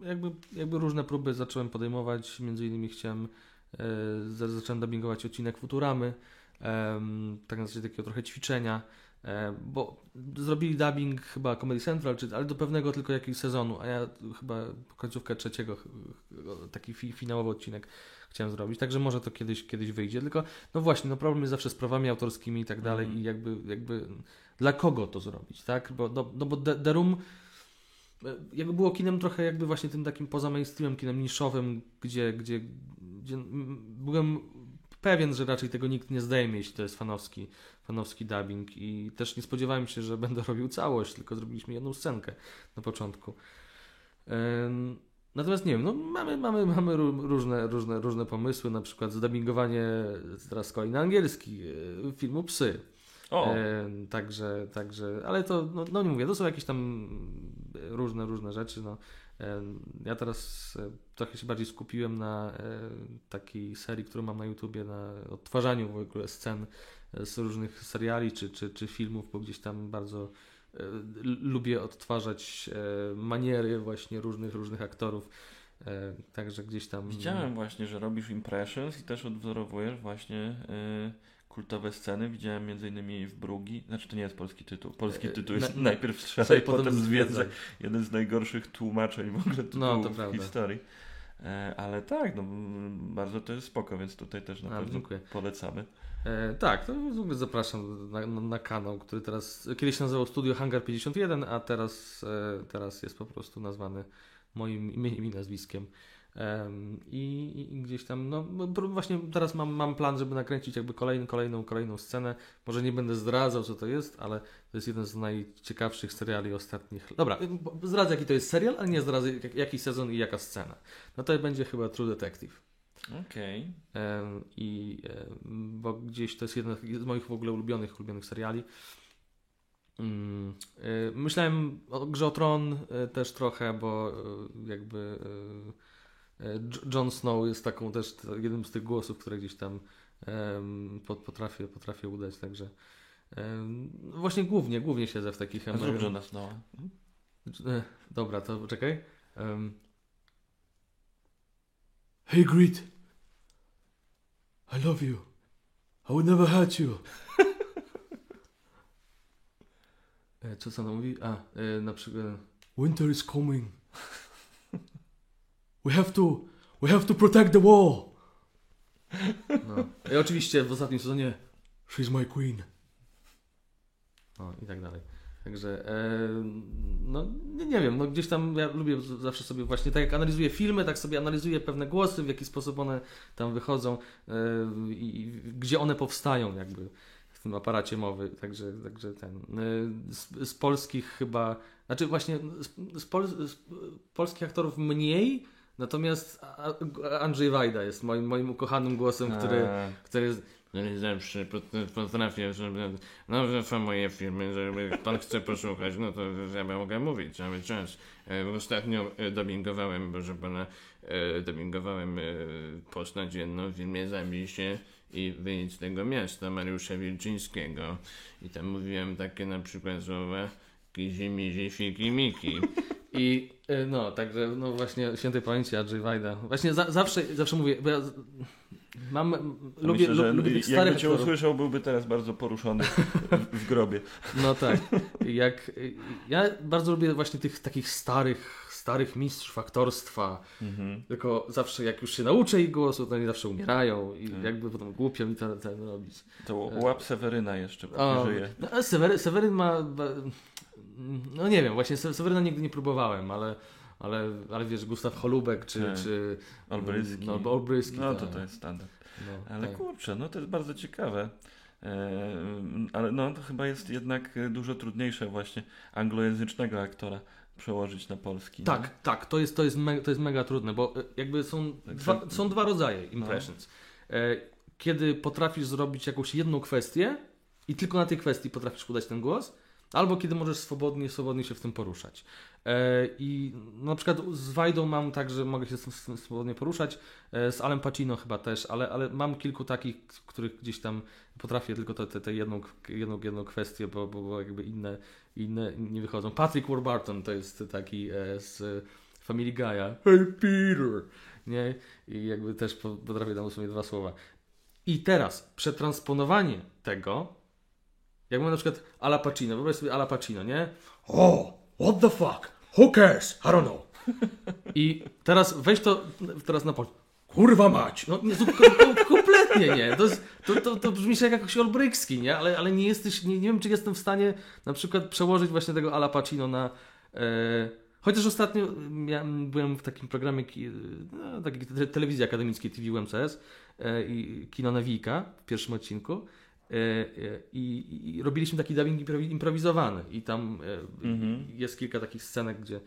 Jakby, jakby różne próby zacząłem podejmować, między innymi chciałem, e, za- zacząłem dubbingować odcinek Futuramy, tak na zasadzie takiego trochę ćwiczenia, e, bo zrobili dubbing chyba Comedy Central, ale do pewnego tylko jakiegoś sezonu, a ja chyba końcówkę trzeciego, taki fi, finałowy odcinek chciałem zrobić, także może to kiedyś, kiedyś wyjdzie, tylko no właśnie, no problem jest zawsze z prawami autorskimi i tak dalej. Mhm. i jakby, jakby dla kogo to zrobić, tak, bo, no, no bo The, The Room e, jakby było kinem trochę jakby właśnie tym takim poza mainstreamem, kinem niszowym, gdzie, gdzie, gdzie mm, byłem pewien, że raczej tego nikt nie zdejmie, jeśli to jest fanowski, fanowski dubbing. I też nie spodziewałem się, że będę robił całość, tylko zrobiliśmy jedną scenkę na początku. Em, Natomiast nie wiem, no mamy, mamy, mamy ró- różne, różne, różne pomysły, na przykład zdubbingowanie teraz z kolei na angielski e, filmu Psy. O, E, także, także, ale to, no, no nie mówię, to są jakieś tam różne, różne rzeczy. No. E, ja teraz e, trochę się bardziej skupiłem na e, takiej serii, którą mam na YouTubie, na odtwarzaniu w ogóle scen z różnych seriali czy, czy, czy filmów, bo gdzieś tam bardzo lubię odtwarzać e, maniery właśnie różnych, różnych aktorów. E, także gdzieś tam. widziałem właśnie, że robisz impressions i też odwzorowujesz właśnie kultowe sceny. Widziałem między innymi w Brugi, znaczy to nie jest polski tytuł. Polski E, tytuł jest na- najpierw strzelaj, potem zwiedzaj. zwiedzaj. Jeden z najgorszych tłumaczeń w ogóle No, to w prawda. historii. E, ale tak, no, bardzo to jest spoko, więc tutaj też na A, pewno dziękuję. polecamy. E, tak, to w ogóle zapraszam na, na, na kanał, który teraz kiedyś nazywał Studio Hangar 51, a teraz, e, teraz jest po prostu nazwany moim imieniem i nazwiskiem. Em, I, i, gdzieś tam, no właśnie teraz mam, mam plan, żeby nakręcić jakby kolejną, kolejną, kolejną scenę. Może nie będę zdradzał, co to jest, ale to jest jeden z najciekawszych seriali ostatnich. Dobra, bo- zdradzę, jaki to jest serial, ale nie zdradzę, jak, jaki sezon i jaka scena. No to będzie chyba True Detective. Okej. Em, I bo gdzieś to jest jeden z moich w ogóle ulubionych, ulubionych seriali. Mm, y, Myślałem o Grze o Tron y, też trochę, bo y, jakby Jon Snow jest taką też jednym z tych głosów, które gdzieś tam potrafię, potrafię udać, także em, właśnie głównie, głównie siedzę w takich zrób Johna Snowa. E, Dobra, to czekaj. Hey Grit, I love you. I would never hurt you. E, Co co ona mówi? A, e, na przykład Winter is coming. We have to, we have to protect the wall. No. I oczywiście w ostatnim sezonie She's my queen. No i tak dalej. Także, e, no nie, nie wiem, no gdzieś tam ja lubię zawsze sobie właśnie, tak jak analizuję filmy, tak sobie analizuję pewne głosy, w jaki sposób one tam wychodzą e, i, i gdzie one powstają jakby w tym aparacie mowy, także, także ten, e, z, z polskich chyba, znaczy właśnie z, z, pol, z polskich aktorów mniej, natomiast Andrzej Wajda jest moim, moim ukochanym głosem, który, który jest, zawsze pot- potrafię, żeby. No, moje filmy, żeby pan chce posłuchać, no to ja mogę mówić cały czas. E, Ostatnio e, dubbingowałem, proszę pana, e, dubbingowałem postać jedną w filmie Zabij się i wyjdź z tego miasta Mariusza Wilczyńskiego. I tam mówiłem takie na przykład słowa kizi, mizi, fiki, miki. I no, także no właśnie świętej pamięci Andrzej Wajda. Właśnie za, zawsze, zawsze mówię, bo ja mam, lubię, myślę, że lu- lubię tych jakby starych cię aktorów. usłyszał, byłby teraz bardzo poruszony w, w grobie. No tak. Jak, ja bardzo lubię właśnie tych takich starych, starych mistrzów aktorstwa. Mhm. Tylko zawsze jak już się nauczę ich głosu, to oni zawsze umierają i Tak. jakby potem głupio mi to, to robić. To łap Seweryna jeszcze, póki O, żyje. no, Seweryn ma. No nie wiem, właśnie Se- Seweryna nigdy nie próbowałem, ale, ale, ale wiesz, Gustaw Holubek czy. Tak. czy Olbryski. No, Olbryski. No tak. to to jest standard. No, Ale tak. kurczę, no to jest bardzo ciekawe. E, ale no to chyba jest jednak dużo trudniejsze właśnie anglojęzycznego aktora przełożyć na polski. Tak, tak, to jest, to, jest me, to jest mega trudne, bo e, jakby są, Tak, dwa, są dwa rodzaje impressions. E, Kiedy potrafisz zrobić jakąś jedną kwestię i tylko na tej kwestii potrafisz udać ten głos albo kiedy możesz swobodnie, swobodnie się w tym poruszać. E, I na przykład z Wajdą mam tak, że mogę się swobodnie poruszać, e, z Alem Pacino chyba też, ale, ale mam kilku takich, których gdzieś tam potrafię tylko tę te, te jedną, jedną, jedną kwestię, bo, bo, jakby inne, inne nie wychodzą. Patrick Warburton to jest taki e, z Family Guy'a. Hey Peter! Nie? I jakby też potrafię tam sobie dwa słowa. I teraz przetransponowanie tego, jak mamy na przykład Ala Pacino, wyobraź sobie Ala Pacino, nie? Oh, what the fuck? Who cares? I don't know. I teraz weź to teraz na polsku. Kurwa mać! No nie, kompletnie nie. To, jest, to, to, to brzmi jak jakoś olbrykski, nie? Ale, ale nie jesteś, nie, nie wiem czy jestem w stanie na przykład przełożyć właśnie tego Ala Pacino na... E, chociaż ostatnio miałem, byłem w takim programie no, takiej telewizji akademickiej TV UMCS e, i Kino Nawika w pierwszym odcinku I, I, robiliśmy taki dubbing improwizowany i tam mhm. jest kilka takich scenek, gdzie,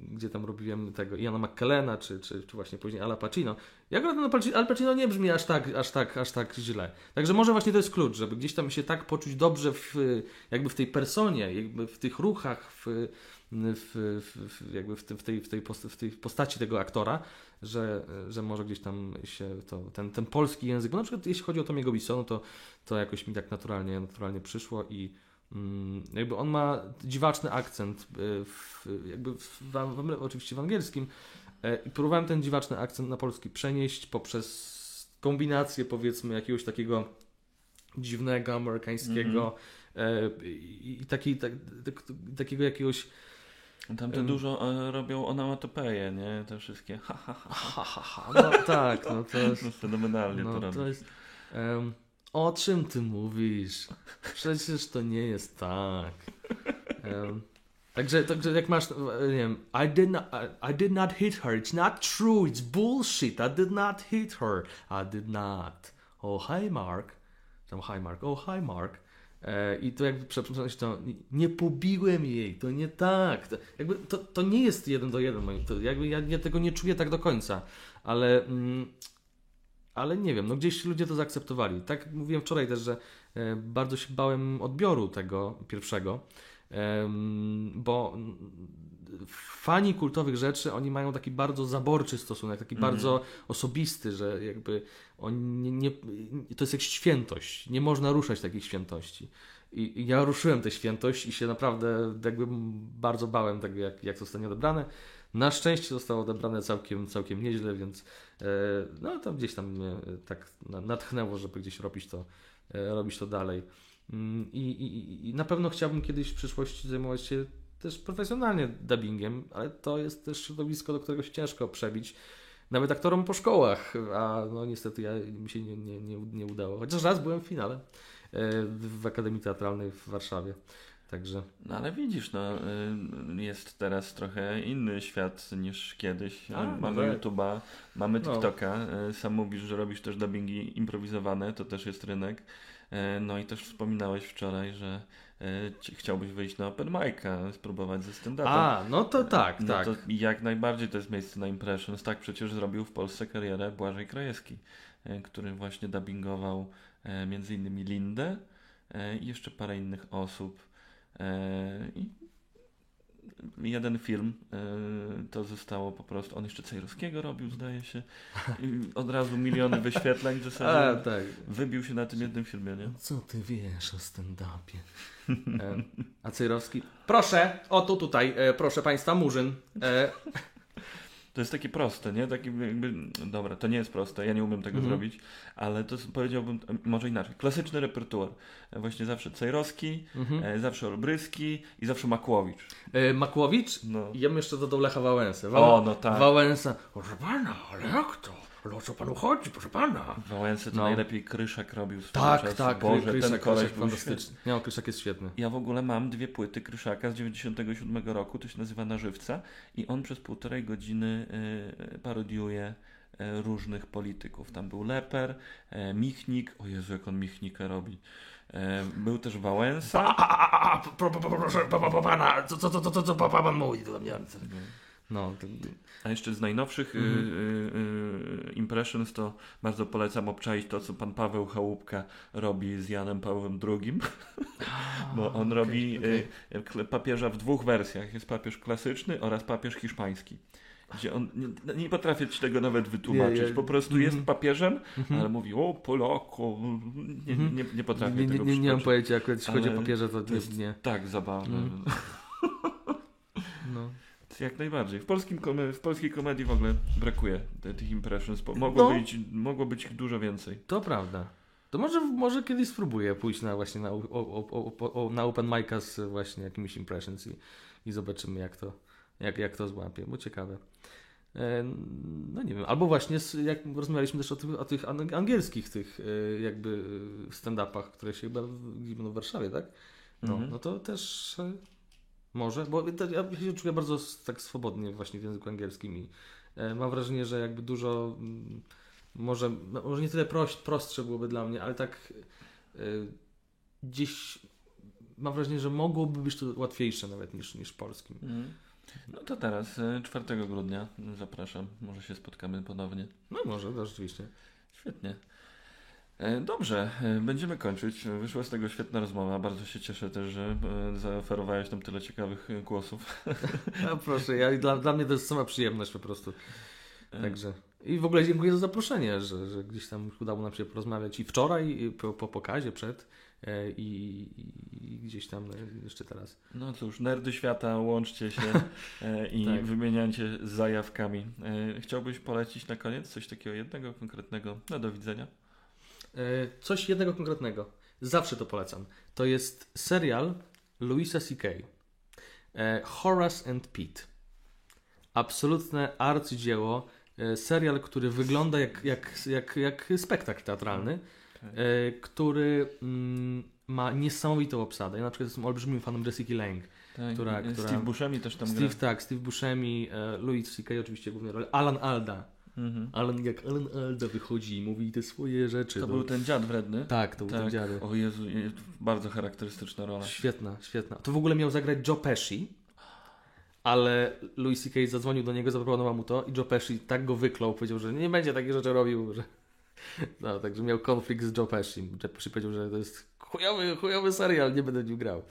gdzie tam robiłem tego Iana McKellena, czy, czy, czy właśnie później Ala Pacino. Jak na Al Pacino nie brzmi aż tak, aż, tak, aż tak źle. Także może właśnie to jest klucz, żeby gdzieś tam się tak poczuć dobrze w, jakby w tej personie, jakby w tych ruchach, w, w, w, jakby w, w, tej, w, tej w tej postaci tego aktora, że, że może gdzieś tam się to, ten, ten polski język, bo na przykład jeśli chodzi o Tomiego Bissonu, to, to jakoś mi tak naturalnie, naturalnie przyszło i mm, jakby on ma dziwaczny akcent, y, w, jakby w, w, oczywiście w angielskim e, i próbowałem ten dziwaczny akcent na polski przenieść poprzez kombinację powiedzmy jakiegoś takiego dziwnego amerykańskiego mm -hmm. i, i taki, tak, tak, takiego jakiegoś tam te um, dużo e, robią onomatopeje, nie? Te wszystkie ha ha ha. ha, ha, ha. No tak, no to jest... No, fenomenalnie no, to jest, um, o czym ty mówisz? Przecież to nie jest tak. Um, także, także jak masz, nie wiem, I did, not, I, I did not hit her, it's not true, it's bullshit, I did not hit her, I did not. Oh, hi Mark. Tam hi Mark, oh, hi Mark. E, I to jakby przepraszam, to nie pobiłem jej, to nie tak. To, jakby to, to nie jest jeden do jeden. To jakby ja, ja tego nie czuję tak do końca, ale, mm, ale nie wiem, no gdzieś ludzie to zaakceptowali. Tak mówiłem wczoraj też, że e, bardzo się bałem odbioru tego pierwszego, bo fani kultowych rzeczy, oni mają taki bardzo zaborczy stosunek, taki mm. bardzo osobisty, że jakby nie, nie, to jest jak świętość. Nie można ruszać takich świętości. I, ja ruszyłem tę świętość i się naprawdę jakby bardzo bałem tego, jak, jak zostanie odebrane. Na szczęście zostało odebrane całkiem, całkiem nieźle, więc e, no to gdzieś tam mnie tak natchnęło, żeby gdzieś robić to, e, robić to dalej. Mm, I, i, I na pewno chciałbym kiedyś w przyszłości zajmować się też profesjonalnie dubbingiem, ale to jest też środowisko, do którego się ciężko przebić. Nawet aktorom po szkołach, a no niestety ja, mi się nie, nie, nie, nie udało. Chociaż raz byłem w finale e, w Akademii Teatralnej w Warszawie. Także. No ale widzisz, no, y, jest teraz trochę inny świat niż kiedyś. A, mamy no YouTube'a, mamy no. TikToka. No. Sam mówisz, że robisz też dubbingi improwizowane, to też jest rynek. E, no i też wspominałeś wczoraj, że E, chciałbyś wyjść na open mic'a, spróbować ze stand-upem. A, no to tak, no tak. To jak najbardziej to jest miejsce na impressions. Tak przecież zrobił w Polsce karierę Błażej Krajewski, e, który właśnie dubbingował między innymi Lindę i jeszcze parę innych osób. I jeden film to zostało po prostu, on jeszcze Cejrowskiego robił zdaje się I od razu miliony wyświetleń w zasadzie A, tak. wybił się na tym jednym filmie, nie? Co ty wiesz o stand-upie? E, a Cejrowski, proszę, o tu tutaj, e, proszę Państwa, Murzyn. E, to jest takie proste, nie? Taki jakby, dobra, to nie jest proste, ja nie umiem tego mhm. zrobić, ale to powiedziałbym może inaczej. Klasyczny repertuar. Właśnie zawsze Cejrowski, mhm. zawsze Olbryski i zawsze Makłowicz. E, Makłowicz? No. I ja bym jeszcze dodał Lecha Wałęsę. Wał o, no tak. Wałęsa. Proszę pana, ale jak to? Ale o co panu chodzi, proszę pana? Wałęsy to no. najlepiej Kryszak robił Tak, czas. tak, Boże, Kryszak, ten koleś Kryszak fantastyczny. Nie, no, Kryszak jest świetny. Ja w ogóle mam dwie płyty Kryszaka z 97 roku, to się nazywa Na Żywca i on przez półtorej godziny y, parodiuje y, różnych polityków. Tam był Leper, y, Michnik, o Jezu, jak on Michnika robi. E, był też Wałęsa. Proszę pana, co, co, co, co, co pan mówi do mnie? No, A jeszcze z najnowszych y, Mhm. y, y, impressions to bardzo polecam obczaić to, co pan Paweł Chałupka robi z Janem Pawłem II, bo on okej, robi okej. y, papieża w dwóch wersjach. Jest papież klasyczny oraz papież hiszpański. Gdzie on, nie, nie potrafię ci tego nawet wytłumaczyć. Nie, po prostu jest mhm. papieżem, Mhm. ale mówi, o Polaku, nie, Mhm. nie, nie potrafię nie, nie, tego nie, nie mam pojęcia, akurat jeśli chodzi o papieża, to, to nie, jest- nie. Tak, zabawne. Mm. No. Jak najbardziej. W, polskim w polskiej komedii w ogóle brakuje tych impressions. Mogło, No. być, mogło być ich dużo więcej. To prawda. To może, może kiedyś spróbuję pójść na właśnie na, o, o, o, na open mic'a z właśnie jakimiś impressions i, i zobaczymy jak to, jak, jak to złapie, bo ciekawe. E, No nie wiem, albo właśnie jak rozmawialiśmy też o tych, o tych ang- angielskich tych e, jakby e, stand-upach, które się chyba w- w Warszawie, tak? No, Mhm. no to też może, bo ja się czuję bardzo tak swobodnie właśnie w języku angielskim i e, mam wrażenie, że jakby dużo mm, może, no, może nie tyle proś, prostsze byłoby dla mnie, ale tak e, gdzieś mam wrażenie, że mogłoby być to łatwiejsze nawet niż, niż w polskim. No to teraz, e, 4 grudnia, zapraszam. Może się spotkamy ponownie. No może, to rzeczywiście. Świetnie. E, Dobrze, e, będziemy kończyć. Wyszła z tego świetna rozmowa. Bardzo się cieszę też, że e, zaoferowałeś nam tyle ciekawych głosów. A proszę, ja, dla, dla mnie to jest sama przyjemność po prostu. Także. I w ogóle dziękuję za zaproszenie, że, że gdzieś tam udało nam się porozmawiać i wczoraj, i po, po pokazie, przed i, i gdzieś tam jeszcze teraz. No cóż, nerdy świata, łączcie się i Tak. wymieniajcie zajawkami. Chciałbyś polecić na koniec coś takiego jednego, konkretnego? No do widzenia. E, Coś jednego konkretnego. Zawsze to polecam. To jest serial Louisa C.K. E, Horace and Pete. Absolutne arcydzieło. E, Serial, który wygląda jak, jak, jak, jak spektakl teatralny, e, który mm, ma niesamowitą obsadę. Ja na przykład jestem olbrzymim fanem Jessica Lange. Tak, która- e, która- Steve Buscemi też tam Steve, gra. tak, Steve Buscemi, Louis C.K. oczywiście głównie rolę, Alan Alda. Mhm. Alan, jak Alan Alda wychodzi i mówi te swoje rzeczy. To to- był ten dziad wredny. Tak, to był ten Tak, dziadek. o Jezu, je- bardzo charakterystyczna rola. Świetna, świetna. To w ogóle miał zagrać Joe Pesci, ale Louis C.K. zadzwonił do niego, zaproponował mu to i Joe Pesci tak go wyklął, powiedział, że nie będzie takich rzeczy robił, że... No, także miał konflikt z Joe Pesci. Joe Pesci powiedział, że to jest chujowy, chujowy serial, nie będę nim grał.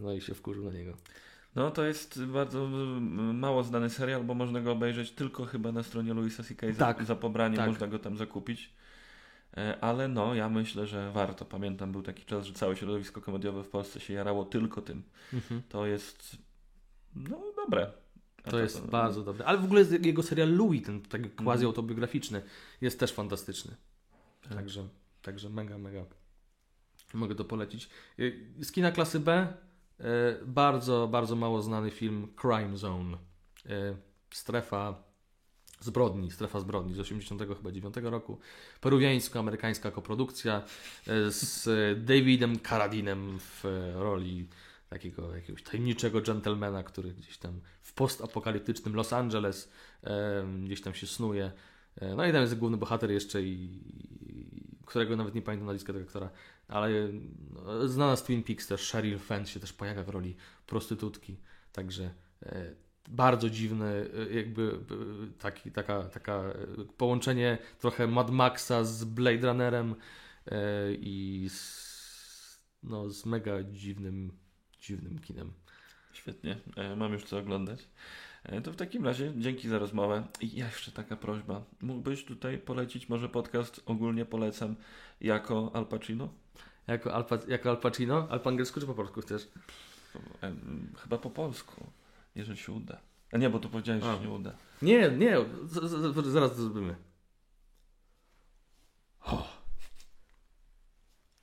No i się wkurzył na niego. No to jest bardzo mało znany serial, bo można go obejrzeć tylko chyba na stronie Louisa C.K. Za, Tak, za pobranie tak. można go tam zakupić. E, Ale no, ja myślę, że warto. Pamiętam, był taki czas, że całe środowisko komediowe w Polsce się jarało tylko tym. To jest no dobre. A To jest bardzo dobre. Ale w ogóle jego serial Louis, ten taki quasi autobiograficzny, jest też fantastyczny. Tak. Także, także mega, mega. Mogę to polecić. Y, Z kina klasy B bardzo, bardzo mało znany film Crime Zone. Y, Strefa zbrodni, strefa zbrodni z 89 chyba 9 roku. Peruwiańsko-amerykańska koprodukcja y, z Davidem Carradinem w roli takiego jakiegoś tajemniczego dżentelmena, który gdzieś tam w postapokaliptycznym Los Angeles e, gdzieś tam się snuje. E, no i tam jest główny bohater jeszcze i którego nawet nie pamiętam nazwiska tego aktora, ale no, znana z Twin Peaks też Sheryl Fenn się też pojawia w roli prostytutki, także e, bardzo dziwne e, jakby e, taki, taka, taka e, połączenie trochę Mad Maxa z Blade Runnerem e, i z, no, z mega dziwnym, dziwnym kinem. Świetnie, e, mam już co oglądać. E, To w takim razie dzięki za rozmowę. I jeszcze taka prośba. Mógłbyś tutaj polecić może podcast ogólnie polecam jako Al Pacino? Jako Al, jako Al Pacino? Po angielsku czy po polsku chcesz? Chyba po polsku, jeżeli się uda. A nie, bo to powiedziałeś, że się nie uda. Nie, nie, z, z, z, zaraz to zrobimy. O.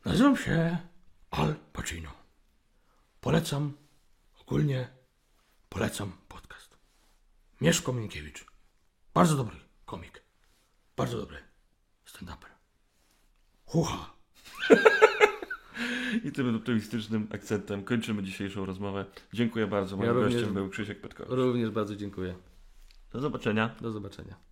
Nazywam się Al Pacino. Polecam, ogólnie polecam podcast. Mieszko Minkiewicz. Bardzo dobry komik. Bardzo dobry stand-uper. Hucha. I tym optymistycznym akcentem kończymy dzisiejszą rozmowę. Dziękuję bardzo. Moim Ja również- gościem był Krzysiek Petkowicz. Również bardzo dziękuję. Do zobaczenia. Do zobaczenia.